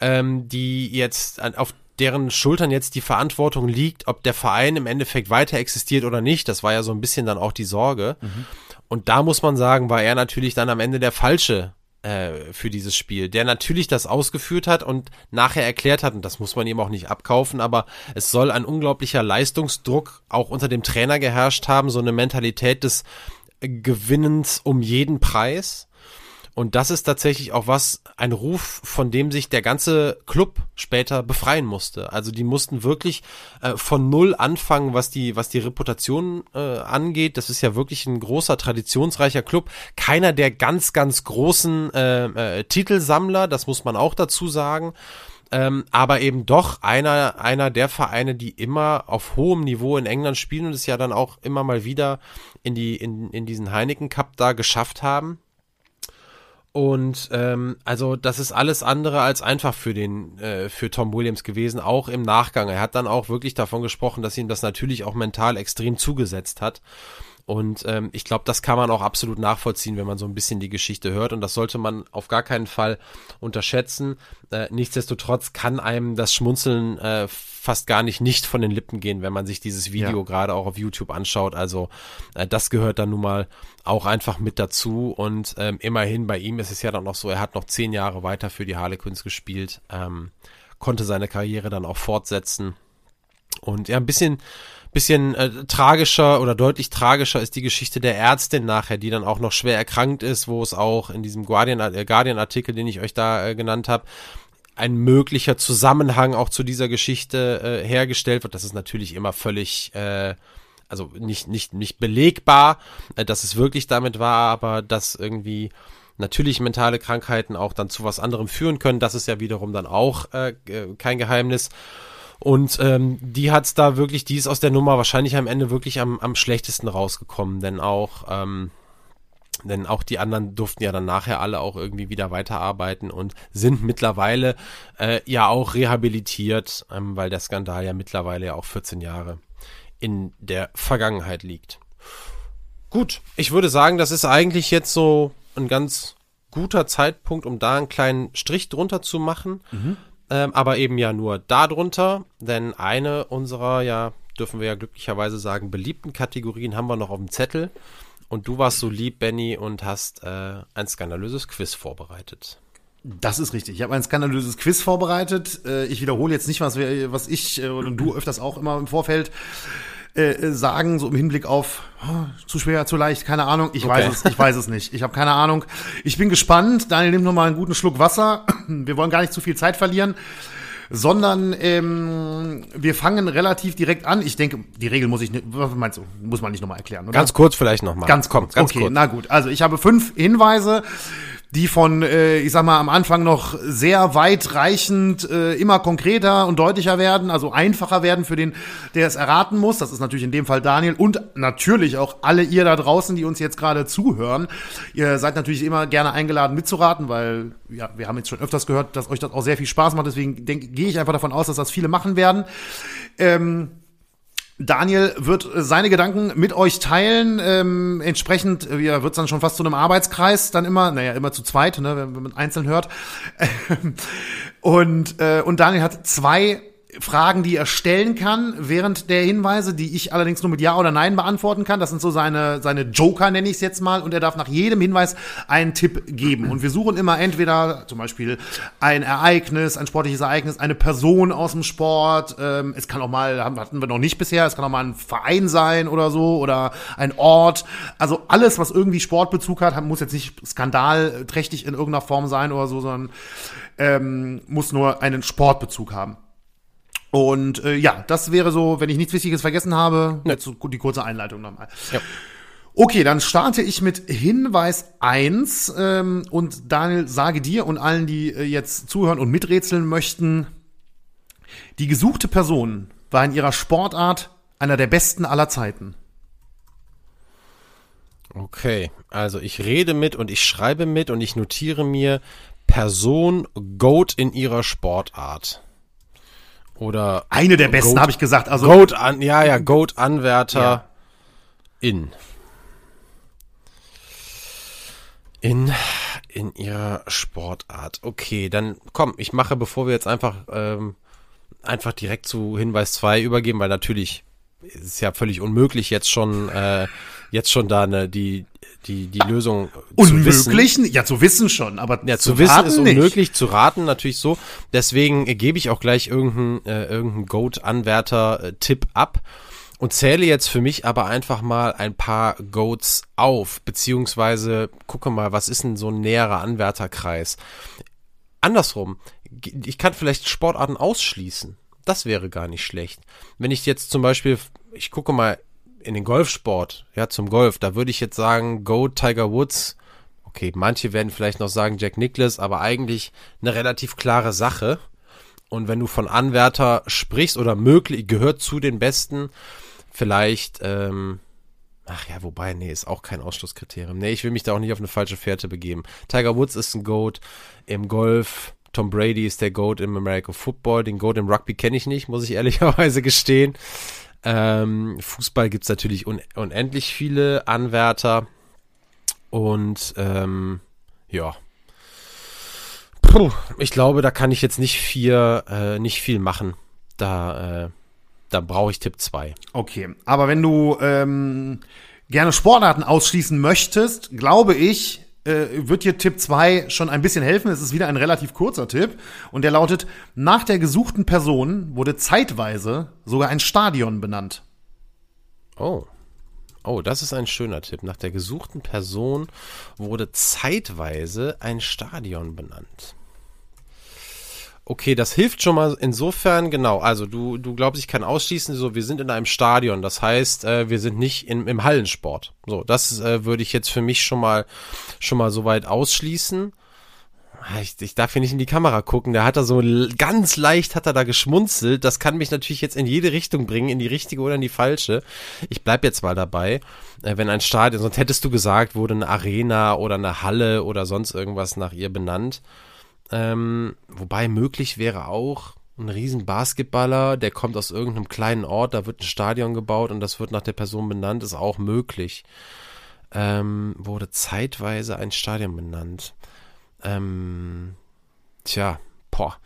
ähm, die jetzt auf deren Schultern jetzt die Verantwortung liegt, ob der Verein im Endeffekt weiter existiert oder nicht. Das war ja so ein bisschen dann auch die Sorge. Mhm. Und da muss man sagen, war er natürlich dann am Ende der Falsche äh, für dieses Spiel, der natürlich das ausgeführt hat und nachher erklärt hat, und das muss man ihm auch nicht abkaufen, aber es soll ein unglaublicher Leistungsdruck auch unter dem Trainer geherrscht haben, so eine Mentalität des Gewinnens um jeden Preis. Und das ist tatsächlich auch was, ein Ruf, von dem sich der ganze Club später befreien musste. Also die mussten wirklich äh, von null anfangen, was die, was die Reputation äh, angeht. Das ist ja wirklich ein großer, traditionsreicher Club. Keiner der ganz, ganz großen äh, äh, Titelsammler, das muss man auch dazu sagen. Ähm, aber eben doch einer, einer der Vereine, die immer auf hohem Niveau in England spielen und es ja dann auch immer mal wieder in die, in, in diesen Heineken Cup da geschafft haben. Und ähm, also das ist alles andere als einfach für den äh, für Tom Williams gewesen, auch im Nachgang. Er hat dann auch wirklich davon gesprochen, dass ihm das natürlich auch mental extrem zugesetzt hat. Und ähm, ich glaube, das kann man auch absolut nachvollziehen, wenn man so ein bisschen die Geschichte hört. Und das sollte man auf gar keinen Fall unterschätzen. Äh, nichtsdestotrotz kann einem das Schmunzeln äh, fast gar nicht nicht von den Lippen gehen, wenn man sich dieses Video ja. gerade auch auf YouTube anschaut. Also äh, das gehört dann nun mal auch einfach mit dazu. Und ähm, immerhin bei ihm ist es ja dann noch so, er hat noch zehn Jahre weiter für die Harlequins gespielt, ähm, konnte seine Karriere dann auch fortsetzen. Und ja, ein bisschen bisschen äh, tragischer oder deutlich tragischer ist die Geschichte der Ärztin nachher, die dann auch noch schwer erkrankt ist, wo es auch in diesem Guardian, äh, Guardian den ich euch da äh, genannt habe, ein möglicher Zusammenhang auch zu dieser Geschichte äh, hergestellt wird. Das ist natürlich immer völlig äh, also nicht nicht nicht belegbar, äh, dass es wirklich damit war, aber dass irgendwie natürlich mentale Krankheiten auch dann zu was anderem führen können. Das ist ja wiederum dann auch äh, äh kein Geheimnis. Und ähm, die hat's da wirklich, die ist aus der Nummer wahrscheinlich am Ende wirklich am, am schlechtesten rausgekommen, denn auch, ähm, denn auch die anderen durften ja dann nachher alle auch irgendwie wieder weiterarbeiten und sind mittlerweile äh, ja auch rehabilitiert, ähm, weil der Skandal ja mittlerweile ja auch 14 Jahre in der Vergangenheit liegt. Gut, ich würde sagen, das ist eigentlich jetzt so ein ganz guter Zeitpunkt, um da einen kleinen Strich drunter zu machen. Mhm ähm, aber eben ja nur darunter, denn eine unserer, ja, dürfen wir ja glücklicherweise sagen, beliebten Kategorien haben wir noch auf dem Zettel. Und du warst so lieb, Benny, und hast äh, ein skandalöses Quiz vorbereitet. Das ist richtig. Ich habe ein skandalöses Quiz vorbereitet. Äh, ich wiederhole jetzt nicht, was, wir, was ich äh, und du öfters auch immer im Vorfeld äh, sagen, so im Hinblick auf oh, zu schwer, zu leicht, keine Ahnung. Ich okay. weiß es, ich weiß es nicht. Ich habe keine Ahnung. Ich bin gespannt. Daniel nimmt noch mal einen guten Schluck Wasser. Wir wollen gar nicht zu viel Zeit verlieren sondern ähm, wir fangen relativ direkt an. Ich denke, die Regel muss ich, was meinst du, muss man nicht nochmal erklären, oder? Ganz kurz vielleicht nochmal. Ganz kurz, ganz okay, kurz. na gut. Also ich habe fünf Hinweise die von, äh, ich sag mal, am Anfang noch sehr weitreichend äh, immer konkreter und deutlicher werden, also einfacher werden für den, der es erraten muss. Das ist natürlich in dem Fall Daniel und natürlich auch alle ihr da draußen, die uns jetzt gerade zuhören. Ihr seid natürlich immer gerne eingeladen mitzuraten, weil ja, wir haben jetzt schon öfters gehört, dass euch das auch sehr viel Spaß macht. Deswegen gehe ich einfach davon aus, dass das viele machen werden. Ähm, Daniel wird seine Gedanken mit euch teilen. Ähm, entsprechend ja, wird es dann schon fast zu einem Arbeitskreis, dann immer, naja, immer zu zweit, ne, wenn, wenn man einzeln hört. [laughs] und, äh, und Daniel hat zwei Fragen, die er stellen kann während der Hinweise, die ich allerdings nur mit Ja oder Nein beantworten kann. Das sind so seine, seine Joker, nenne ich es jetzt mal. Und er darf nach jedem Hinweis einen Tipp geben. Und wir suchen immer entweder zum Beispiel ein Ereignis, ein sportliches Ereignis, eine Person aus dem Sport. Ähm, es kann auch mal, hatten wir noch nicht bisher, es kann auch mal ein Verein sein oder so oder ein Ort. Also alles, was irgendwie Sportbezug hat, muss jetzt nicht skandalträchtig in irgendeiner Form sein oder so, sondern ähm, muss nur einen Sportbezug haben. Und äh, ja, das wäre so, wenn ich nichts Wichtiges vergessen habe, ja. jetzt die kurze Einleitung nochmal. Ja. Okay, dann starte ich mit Hinweis eins ähm, und Daniel, sage dir und allen, die äh, jetzt zuhören und miträtseln möchten, die gesuchte Person war in ihrer Sportart einer der besten aller Zeiten. Okay, also ich rede mit und ich schreibe mit und ich notiere mir Person Goat in ihrer Sportart. Oder eine der besten, habe ich gesagt. Also Goat an, ja, ja, Goat Anwärter ja. in in in ihrer Sportart. Okay, dann komm, ich mache, bevor wir jetzt einfach ähm, einfach direkt zu Hinweis 2 übergeben, weil natürlich ist es ja völlig unmöglich jetzt schon äh, jetzt schon da eine, die die die Lösung unmöglich? Zu ja zu wissen schon aber ja zu, zu wissen ist unmöglich nicht. zu raten natürlich so. Deswegen gebe ich auch gleich irgendeinen äh, irgendeinen Goat Anwärter äh, Tipp ab und zähle jetzt für mich aber einfach mal ein paar Goats auf beziehungsweise gucke mal was ist denn so ein näherer Anwärterkreis? Andersrum ich kann vielleicht Sportarten ausschließen. Das wäre gar nicht schlecht. Wenn ich jetzt zum Beispiel ich gucke mal in den Golfsport, ja, zum Golf, da würde ich jetzt sagen, go Tiger Woods. Okay, manche werden vielleicht noch sagen Jack Nicklaus, aber eigentlich eine relativ klare Sache. Und wenn du von Anwärter sprichst oder möglich, gehört zu den Besten, vielleicht, ähm, ach ja, wobei, nee, ist auch kein Ausschlusskriterium. Nee, ich will mich da auch nicht auf eine falsche Fährte begeben. Tiger Woods ist ein Goat im Golf. Tom Brady ist der Goat im American Football. Den Goat im Rugby kenne ich nicht, muss ich [laughs] ehrlicherweise gestehen. Ähm, Fußball gibt's natürlich un unendlich viele Anwärter. Und ähm, ja. Puh, ich glaube, da kann ich jetzt nicht viel, äh, nicht viel machen. Da, äh, da brauche ich Tipp 2. Okay, aber wenn du ähm, gerne Sportarten ausschließen möchtest, glaube ich, äh, wird dir Tipp 2 schon ein bisschen helfen. Es ist wieder ein relativ kurzer Tipp und der lautet, nach der gesuchten Person wurde zeitweise sogar ein Stadion benannt. Oh. Oh, das ist ein schöner Tipp. Nach der gesuchten Person wurde zeitweise ein Stadion benannt. Okay, das hilft schon mal insofern, genau. Also du, du glaubst, ich kann ausschließen, so wir sind in einem Stadion. Das heißt, äh, wir sind nicht in, im Hallensport. So, das äh, würde ich jetzt für mich schon mal schon mal soweit ausschließen. Ah, ich, ich darf hier nicht in die Kamera gucken. Der hat da so ganz leicht hat er da geschmunzelt. Das kann mich natürlich jetzt in jede Richtung bringen, in die richtige oder in die falsche. Ich bleib jetzt mal dabei. Äh, wenn ein Stadion, sonst hättest du gesagt, wurde eine Arena oder eine Halle oder sonst irgendwas nach ihr benannt. Ähm, wobei möglich wäre auch ein riesen Basketballer, der kommt aus irgendeinem kleinen Ort, da wird ein Stadion gebaut und das wird nach der Person benannt, ist auch möglich. Ähm, wurde zeitweise ein Stadion benannt. Ähm, tja, boah,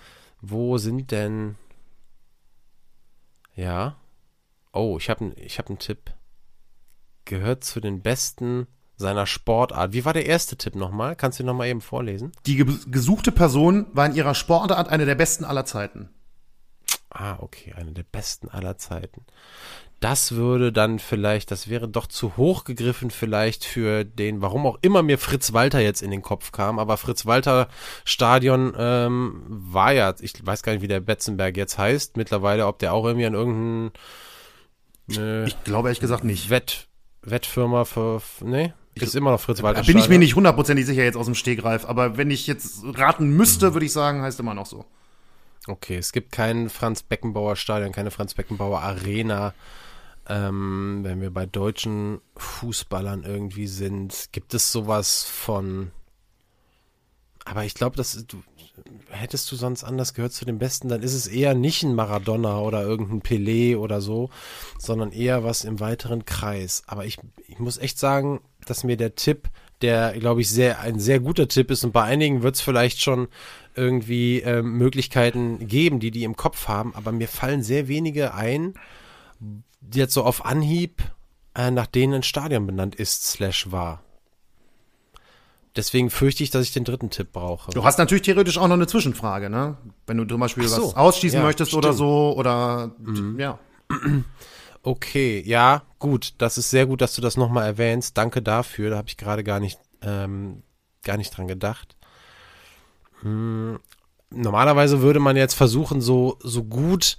wo sind denn... Ja. Oh, ich habe ich hab einen Tipp. Gehört zu den besten seiner Sportart. Wie war der erste Tipp nochmal? Kannst du ihn nochmal eben vorlesen? Die gesuchte Person war in ihrer Sportart eine der besten aller Zeiten. Ah, okay, eine der besten aller Zeiten. Das würde dann vielleicht, das wäre doch zu hoch gegriffen vielleicht für den, warum auch immer mir Fritz Walter jetzt in den Kopf kam, aber Fritz Walter Stadion ähm, war ja, ich weiß gar nicht, wie der Betzenberg jetzt heißt, mittlerweile, ob der auch irgendwie an irgendeinen äh, Ich glaube ehrlich gesagt nicht. Wett, Wettfirma für, nee? Ist immer noch Fritz Walter. Bin ich mir nicht hundertprozentig sicher jetzt aus dem Stegreif, aber wenn ich jetzt raten müsste, mhm. würde ich sagen, heißt immer noch so. Okay, es gibt kein Franz Beckenbauer Stadion, keine Franz Beckenbauer Arena. Ähm, wenn wir bei deutschen Fußballern irgendwie sind, gibt es sowas von. Aber ich glaube, das hättest du sonst anders gehört zu den Besten, dann ist es eher nicht ein Maradona oder irgendein Pelé oder so, sondern eher was im weiteren Kreis. Aber ich, ich muss echt sagen, dass mir der Tipp der, glaube ich, sehr ein sehr guter Tipp ist und bei einigen wird es vielleicht schon irgendwie ähm, Möglichkeiten geben, die die im Kopf haben, aber mir fallen sehr wenige ein, die jetzt so auf Anhieb, äh, nach denen ein Stadion benannt ist, slash war. Deswegen fürchte ich, dass ich den dritten Tipp brauche. Du hast natürlich theoretisch auch noch eine Zwischenfrage, ne? Wenn du zum Beispiel so. was ausschließen Ja, möchtest oder stimmt. so oder ja. [clears throat] Okay, ja, gut. Das ist sehr gut, dass du das nochmal erwähnst. Danke dafür. Da habe ich gerade gar nicht, ähm, gar nicht dran gedacht. Hm, normalerweise würde man jetzt versuchen, so, so gut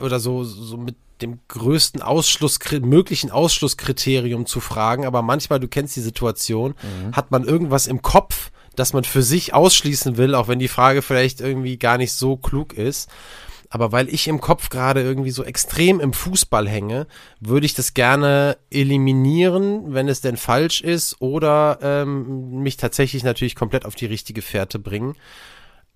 oder so, so mit dem größten Ausschluss, möglichen Ausschlusskriterium zu fragen, aber manchmal, du kennst die Situation, hat man irgendwas im Kopf, das man für sich ausschließen will, auch wenn die Frage vielleicht irgendwie gar nicht so klug ist. Aber weil ich im Kopf gerade irgendwie so extrem im Fußball hänge, würde ich das gerne eliminieren, wenn es denn falsch ist, oder ähm, mich tatsächlich natürlich komplett auf die richtige Fährte bringen.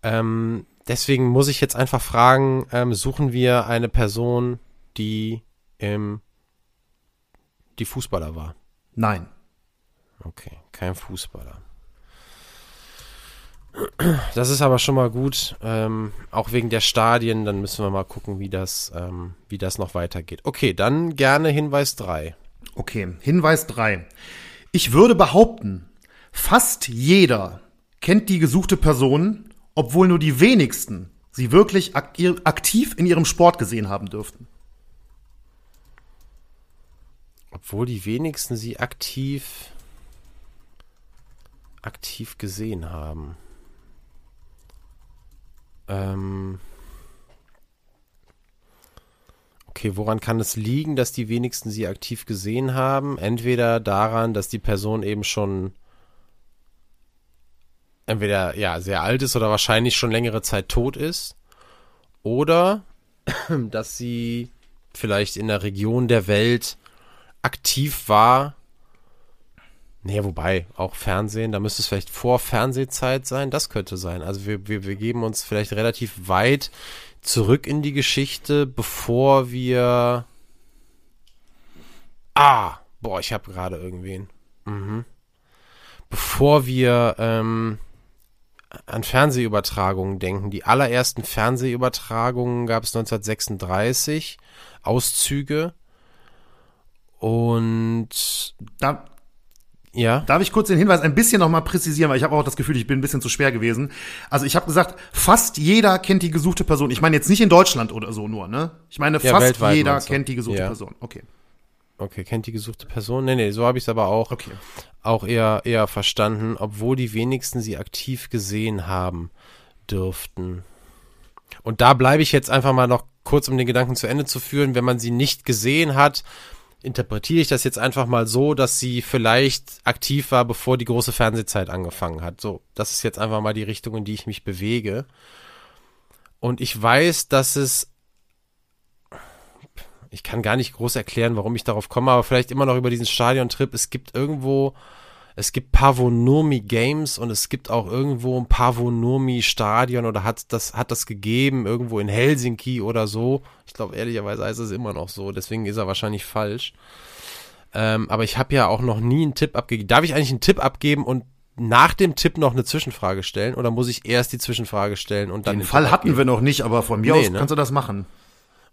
Ähm, deswegen muss ich jetzt einfach fragen, ähm, suchen wir eine Person, die ähm, die Fußballer war? Nein. Okay, kein Fußballer. Das ist aber schon mal gut, ähm, auch wegen der Stadien, dann müssen wir mal gucken, wie das, ähm, wie das noch weitergeht. Okay, dann gerne Hinweis 3. Okay, Hinweis 3. Ich würde behaupten, fast jeder kennt die gesuchte Person, obwohl nur die wenigsten sie wirklich ak aktiv in ihrem Sport gesehen haben dürften. Obwohl die wenigsten sie aktiv aktiv gesehen haben. Ähm okay, woran kann es liegen, dass die wenigsten sie aktiv gesehen haben? Entweder daran, dass die Person eben schon entweder ja sehr alt ist oder wahrscheinlich schon längere Zeit tot ist, oder [clears throat] dass sie vielleicht in der Region der Welt aktiv war. Nee, wobei, auch Fernsehen, da müsste es vielleicht vor Fernsehzeit sein, das könnte sein. Also wir, wir, wir geben uns vielleicht relativ weit zurück in die Geschichte, bevor wir. Ah, boah, ich habe gerade irgendwen. Mhm. Bevor wir ähm, an Fernsehübertragungen denken. Die allerersten Fernsehübertragungen gab es 1936, Auszüge. Und Da, ja, Darf ich kurz den Hinweis ein bisschen nochmal präzisieren, weil ich habe auch das Gefühl, ich bin ein bisschen zu schwer gewesen. Also ich habe gesagt, fast jeder kennt die gesuchte Person. Ich meine jetzt nicht in Deutschland oder so nur, ne? Ich meine, Ja, fast jeder kennt die gesuchte Ja. Person. Okay. okay, kennt die gesuchte Person? Nee, nee, so habe ich es aber auch, Okay. auch eher, eher verstanden, obwohl die wenigsten sie aktiv gesehen haben dürften. Und da bleibe ich jetzt einfach mal noch kurz, um den Gedanken zu Ende zu führen. Wenn man sie nicht gesehen hat, interpretiere ich das jetzt einfach mal so, dass sie vielleicht aktiv war, bevor die große Fernsehzeit angefangen hat. So, das ist jetzt einfach mal die Richtung, in die ich mich bewege. Und ich weiß, dass es ich kann gar nicht groß erklären, warum ich darauf komme, aber vielleicht immer noch über diesen Stadiontrip. Es gibt irgendwo, es gibt Pavonomi Games und es gibt auch irgendwo ein Pavonomi Stadion oder hat das, hat das gegeben, irgendwo in Helsinki oder so. Ich glaube, ehrlicherweise heißt es immer noch so, deswegen ist er wahrscheinlich falsch. Ähm, aber ich habe ja auch noch nie einen Tipp abgegeben. Darf ich eigentlich einen Tipp abgeben und nach dem Tipp noch eine Zwischenfrage stellen oder muss ich erst die Zwischenfrage stellen und dann Den Fall hatten wir noch nicht, aber von mir Nee, aus ne? kannst du das machen.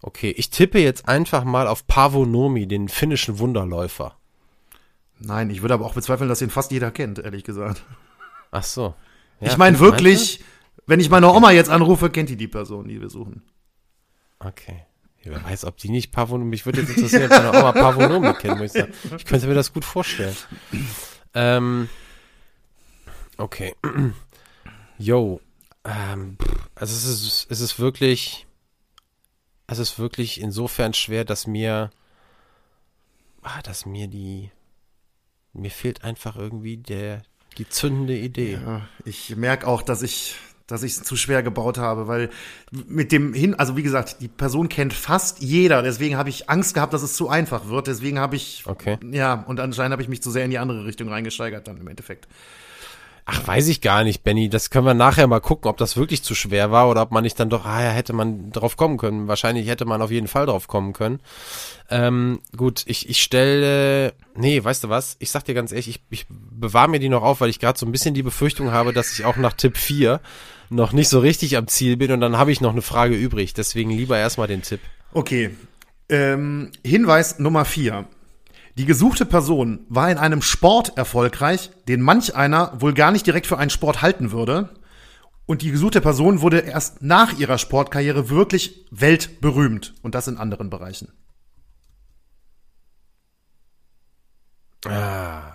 Okay, ich tippe jetzt einfach mal auf Pavonomi, den finnischen Wunderläufer. Nein, ich würde aber auch bezweifeln, dass ihn fast jeder kennt, ehrlich gesagt. Ach so. Ja, ich meine wirklich, wenn ich meine Oma jetzt anrufe, kennt die die Person, die wir suchen. Okay. Wer weiß, ob die nicht Pavonomi, mich würde jetzt interessieren, ob meine Oma Pavonomi kennt, muss ich sagen. Ich könnte mir das gut vorstellen. Ähm, okay. [clears throat] Yo. Ähm, also es ist, es ist wirklich, es ist wirklich insofern schwer, dass mir, ah, dass mir die, mir fehlt einfach irgendwie der, die zündende Idee. Ja, ich merke auch, dass ich dass ich es zu schwer gebaut habe, weil mit dem hin, also wie gesagt, die Person kennt fast jeder, deswegen habe ich Angst gehabt, dass es zu einfach wird, deswegen habe ich Okay. ja, und anscheinend habe ich mich zu sehr in die andere Richtung reingesteigert dann im Endeffekt. Ach, weiß ich gar nicht, Benny. Das können wir nachher mal gucken, ob das wirklich zu schwer war oder ob man nicht dann doch, ah ja, hätte man drauf kommen können. Wahrscheinlich hätte man auf jeden Fall drauf kommen können. Ähm, gut, ich, ich stelle, nee, weißt du was? Ich sag dir ganz ehrlich, ich, ich bewahre mir die noch auf, weil ich gerade so ein bisschen die Befürchtung habe, dass ich auch nach Tipp 4 noch nicht so richtig am Ziel bin und dann habe ich noch eine Frage übrig. Deswegen lieber erstmal den Tipp. Okay. Ähm, Hinweis Nummer 4. Die gesuchte Person war in einem Sport erfolgreich, den manch einer wohl gar nicht direkt für einen Sport halten würde. Und die gesuchte Person wurde erst nach ihrer Sportkarriere wirklich weltberühmt. Und das in anderen Bereichen. Ah.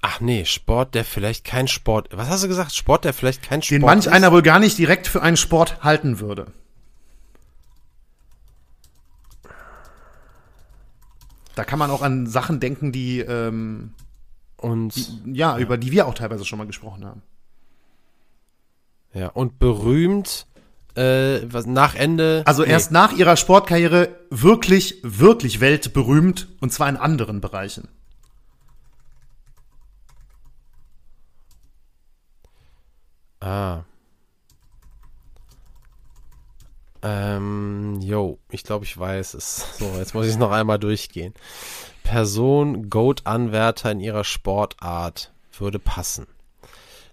Ach nee, Sport, der vielleicht kein Sport. Was hast du gesagt? Sport, der vielleicht kein Sport Den manch ist? einer wohl gar nicht direkt für einen Sport halten würde. Da kann man auch an Sachen denken, die ähm, und die, ja, ja, über die wir auch teilweise schon mal gesprochen haben. Ja, und berühmt äh, was, nach Ende. Also nee. erst nach ihrer Sportkarriere wirklich, wirklich weltberühmt und zwar in anderen Bereichen. Ah. Ähm, yo, ich glaube, ich weiß es. So, jetzt muss ich es noch einmal durchgehen. Person Goat-Anwärter in ihrer Sportart würde passen.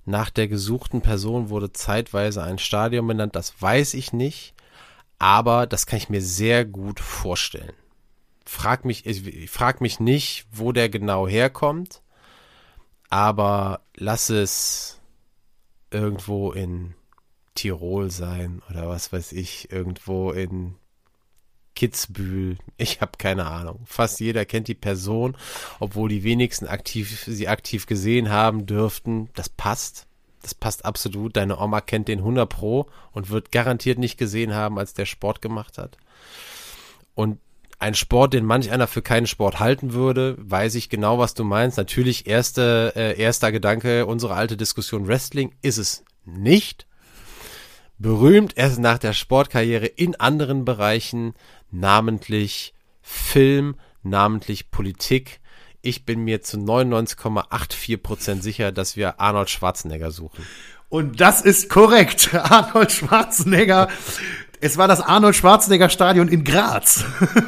Nach der gesuchten Person wurde zeitweise ein Stadion benannt, das weiß ich nicht, aber das kann ich mir sehr gut vorstellen. Frag mich, ich frag mich nicht, wo der genau herkommt, aber lass es irgendwo in Tirol sein oder was weiß ich, irgendwo in Kitzbühel. Ich habe keine Ahnung. Fast jeder kennt die Person, obwohl die wenigsten aktiv, sie aktiv gesehen haben dürften. Das passt. Das passt absolut. Deine Oma kennt den 100 Pro und wird garantiert nicht gesehen haben, als der Sport gemacht hat. Und ein Sport, den manch einer für keinen Sport halten würde, weiß ich genau, was du meinst. Natürlich erste, äh, erster Gedanke, unsere alte Diskussion Wrestling ist es nicht. Berühmt erst nach der Sportkarriere in anderen Bereichen, namentlich Film, namentlich Politik. Ich bin mir zu 99,84 Prozent sicher, dass wir Arnold Schwarzenegger suchen. Und das ist korrekt. [laughs] Arnold Schwarzenegger. Es war das Arnold Schwarzenegger Stadion in Graz.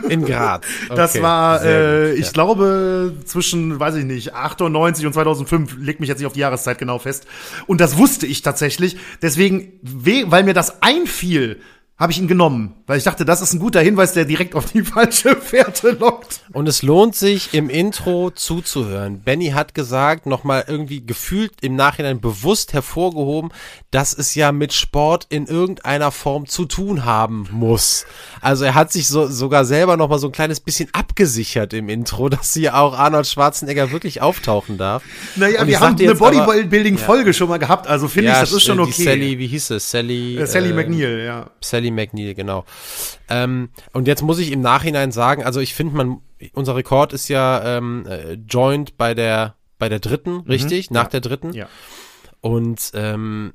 In Graz. [laughs] Okay, das war, äh, gut, ich ja. glaube, zwischen, weiß ich nicht, 98 und 2005, leg mich jetzt nicht auf die Jahreszeit genau fest. Und das wusste ich tatsächlich. Deswegen, weil mir das einfiel, habe ich ihn genommen, weil ich dachte, das ist ein guter Hinweis, der direkt auf die [laughs] falsche Fährte lockt. Und es lohnt sich im Intro zuzuhören. Benny hat gesagt, nochmal irgendwie gefühlt im Nachhinein bewusst hervorgehoben, dass es ja mit Sport in irgendeiner Form zu tun haben muss. Also er hat sich so, sogar selber nochmal so ein kleines bisschen abgesichert im Intro, [laughs] dass hier auch Arnold Schwarzenegger wirklich auftauchen darf. Naja, wir haben eine Bodybuilding-Folge ja. schon mal gehabt, also finde ja, ich, das ist schon okay. Sally, wie hieß es? Sally, äh, Sally äh, McNeil, ja. Sally Sally McNeil, genau. Ähm, und jetzt muss ich im Nachhinein sagen, also ich finde, man, unser Rekord ist ja ähm, äh, joint bei der bei der dritten, mhm. richtig? Nach ja. der dritten. Ja. Und ähm,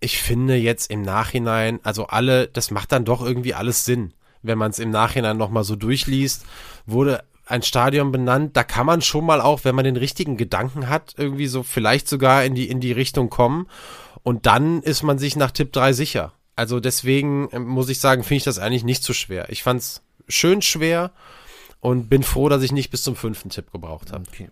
ich finde jetzt im Nachhinein, also alle, das macht dann doch irgendwie alles Sinn, wenn man es im Nachhinein nochmal so durchliest, wurde ein Stadion benannt, da kann man schon mal auch, wenn man den richtigen Gedanken hat, irgendwie so vielleicht sogar in die, in die Richtung kommen. Und dann ist man sich nach Tipp 3 sicher. Also deswegen ähm, muss ich sagen, finde ich das eigentlich nicht so schwer. Ich fand es schön schwer und bin froh, dass ich nicht bis zum fünften Tipp gebraucht habe. Okay.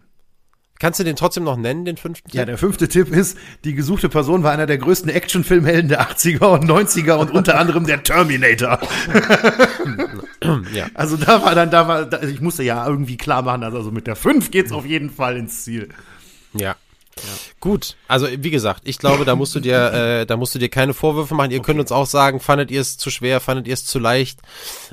Kannst du den trotzdem noch nennen, den fünften Tipp? Ja, der fünfte Tipp ist, die gesuchte Person war einer der größten Actionfilmhelden der 80er und 90er und unter anderem der Terminator. ja. [laughs] Also da war dann, da war, ich musste ja irgendwie klar machen, dass also mit der 5 geht's auf jeden Fall ins Ziel. Ja, ja. Gut, also wie gesagt, ich glaube, da musst du dir, äh, da musst du dir keine Vorwürfe machen. Ihr okay. könnt uns auch sagen, fandet ihr es zu schwer, fandet ihr es zu leicht?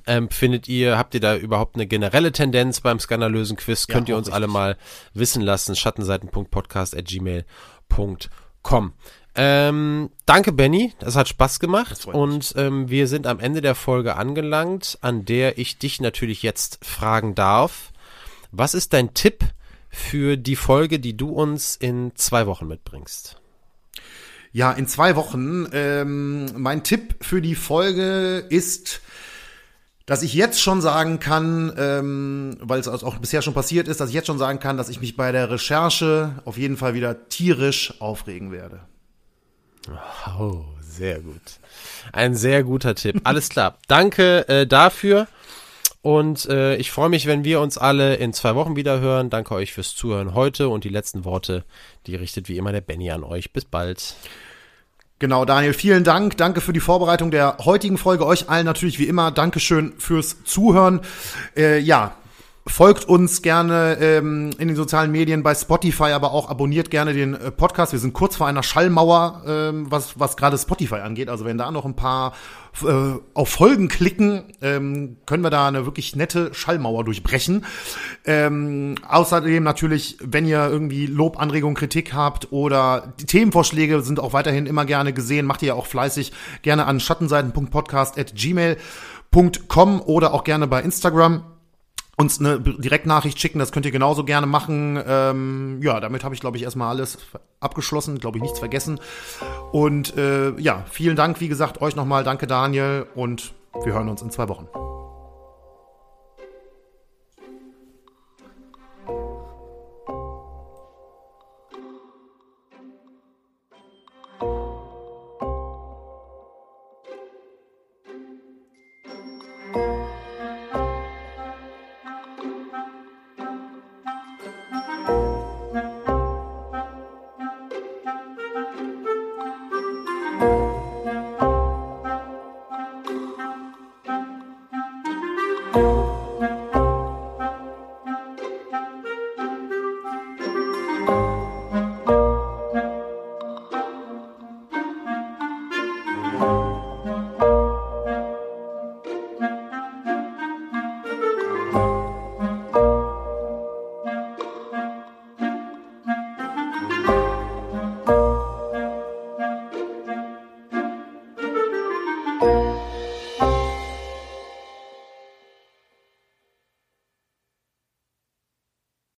Ähm, findet ihr, habt ihr da überhaupt eine generelle Tendenz beim skandalösen Quiz? Ja, könnt ihr uns richtig. alle mal wissen lassen. Schattenseiten.podcast@gmail.com. Ähm, danke, Benny. Das hat Spaß gemacht. Und ähm, wir sind am Ende der Folge angelangt, an der ich dich natürlich jetzt fragen darf. Was ist dein Tipp für die Folge, die du uns in zwei Wochen mitbringst? Ja, in zwei Wochen. Ähm, mein Tipp für die Folge ist dass ich jetzt schon sagen kann, ähm, weil es auch bisher schon passiert ist, dass ich jetzt schon sagen kann, dass ich mich bei der Recherche auf jeden Fall wieder tierisch aufregen werde. Oh, sehr gut. Ein sehr guter Tipp. Alles klar. Danke äh, dafür. Und äh, ich freue mich, wenn wir uns alle in zwei Wochen wieder hören. Danke euch fürs Zuhören heute und die letzten Worte, die richtet wie immer der Benny an euch. Bis bald. Genau, Daniel, vielen Dank. Danke für die Vorbereitung der heutigen Folge. Euch allen natürlich wie immer. Dankeschön fürs Zuhören. Äh, ja, Folgt uns gerne ähm, in den sozialen Medien bei Spotify, aber auch abonniert gerne den äh, Podcast. Wir sind kurz vor einer Schallmauer, ähm, was, was gerade Spotify angeht. Also wenn da noch ein paar äh, auf Folgen klicken, ähm, können wir da eine wirklich nette Schallmauer durchbrechen. Ähm, außerdem natürlich, wenn ihr irgendwie Lob, Anregung, Kritik habt oder die Themenvorschläge sind auch weiterhin immer gerne gesehen, macht ihr ja auch fleißig gerne an schattenseiten.podcast.gmail.com oder auch gerne bei Instagram uns eine Direktnachricht schicken, das könnt ihr genauso gerne machen. Ähm, ja, damit habe ich, glaube ich, erstmal alles abgeschlossen, glaube ich, nichts vergessen. Und äh, ja, vielen Dank, wie gesagt, euch nochmal. Danke, Daniel, und wir hören uns in zwei Wochen.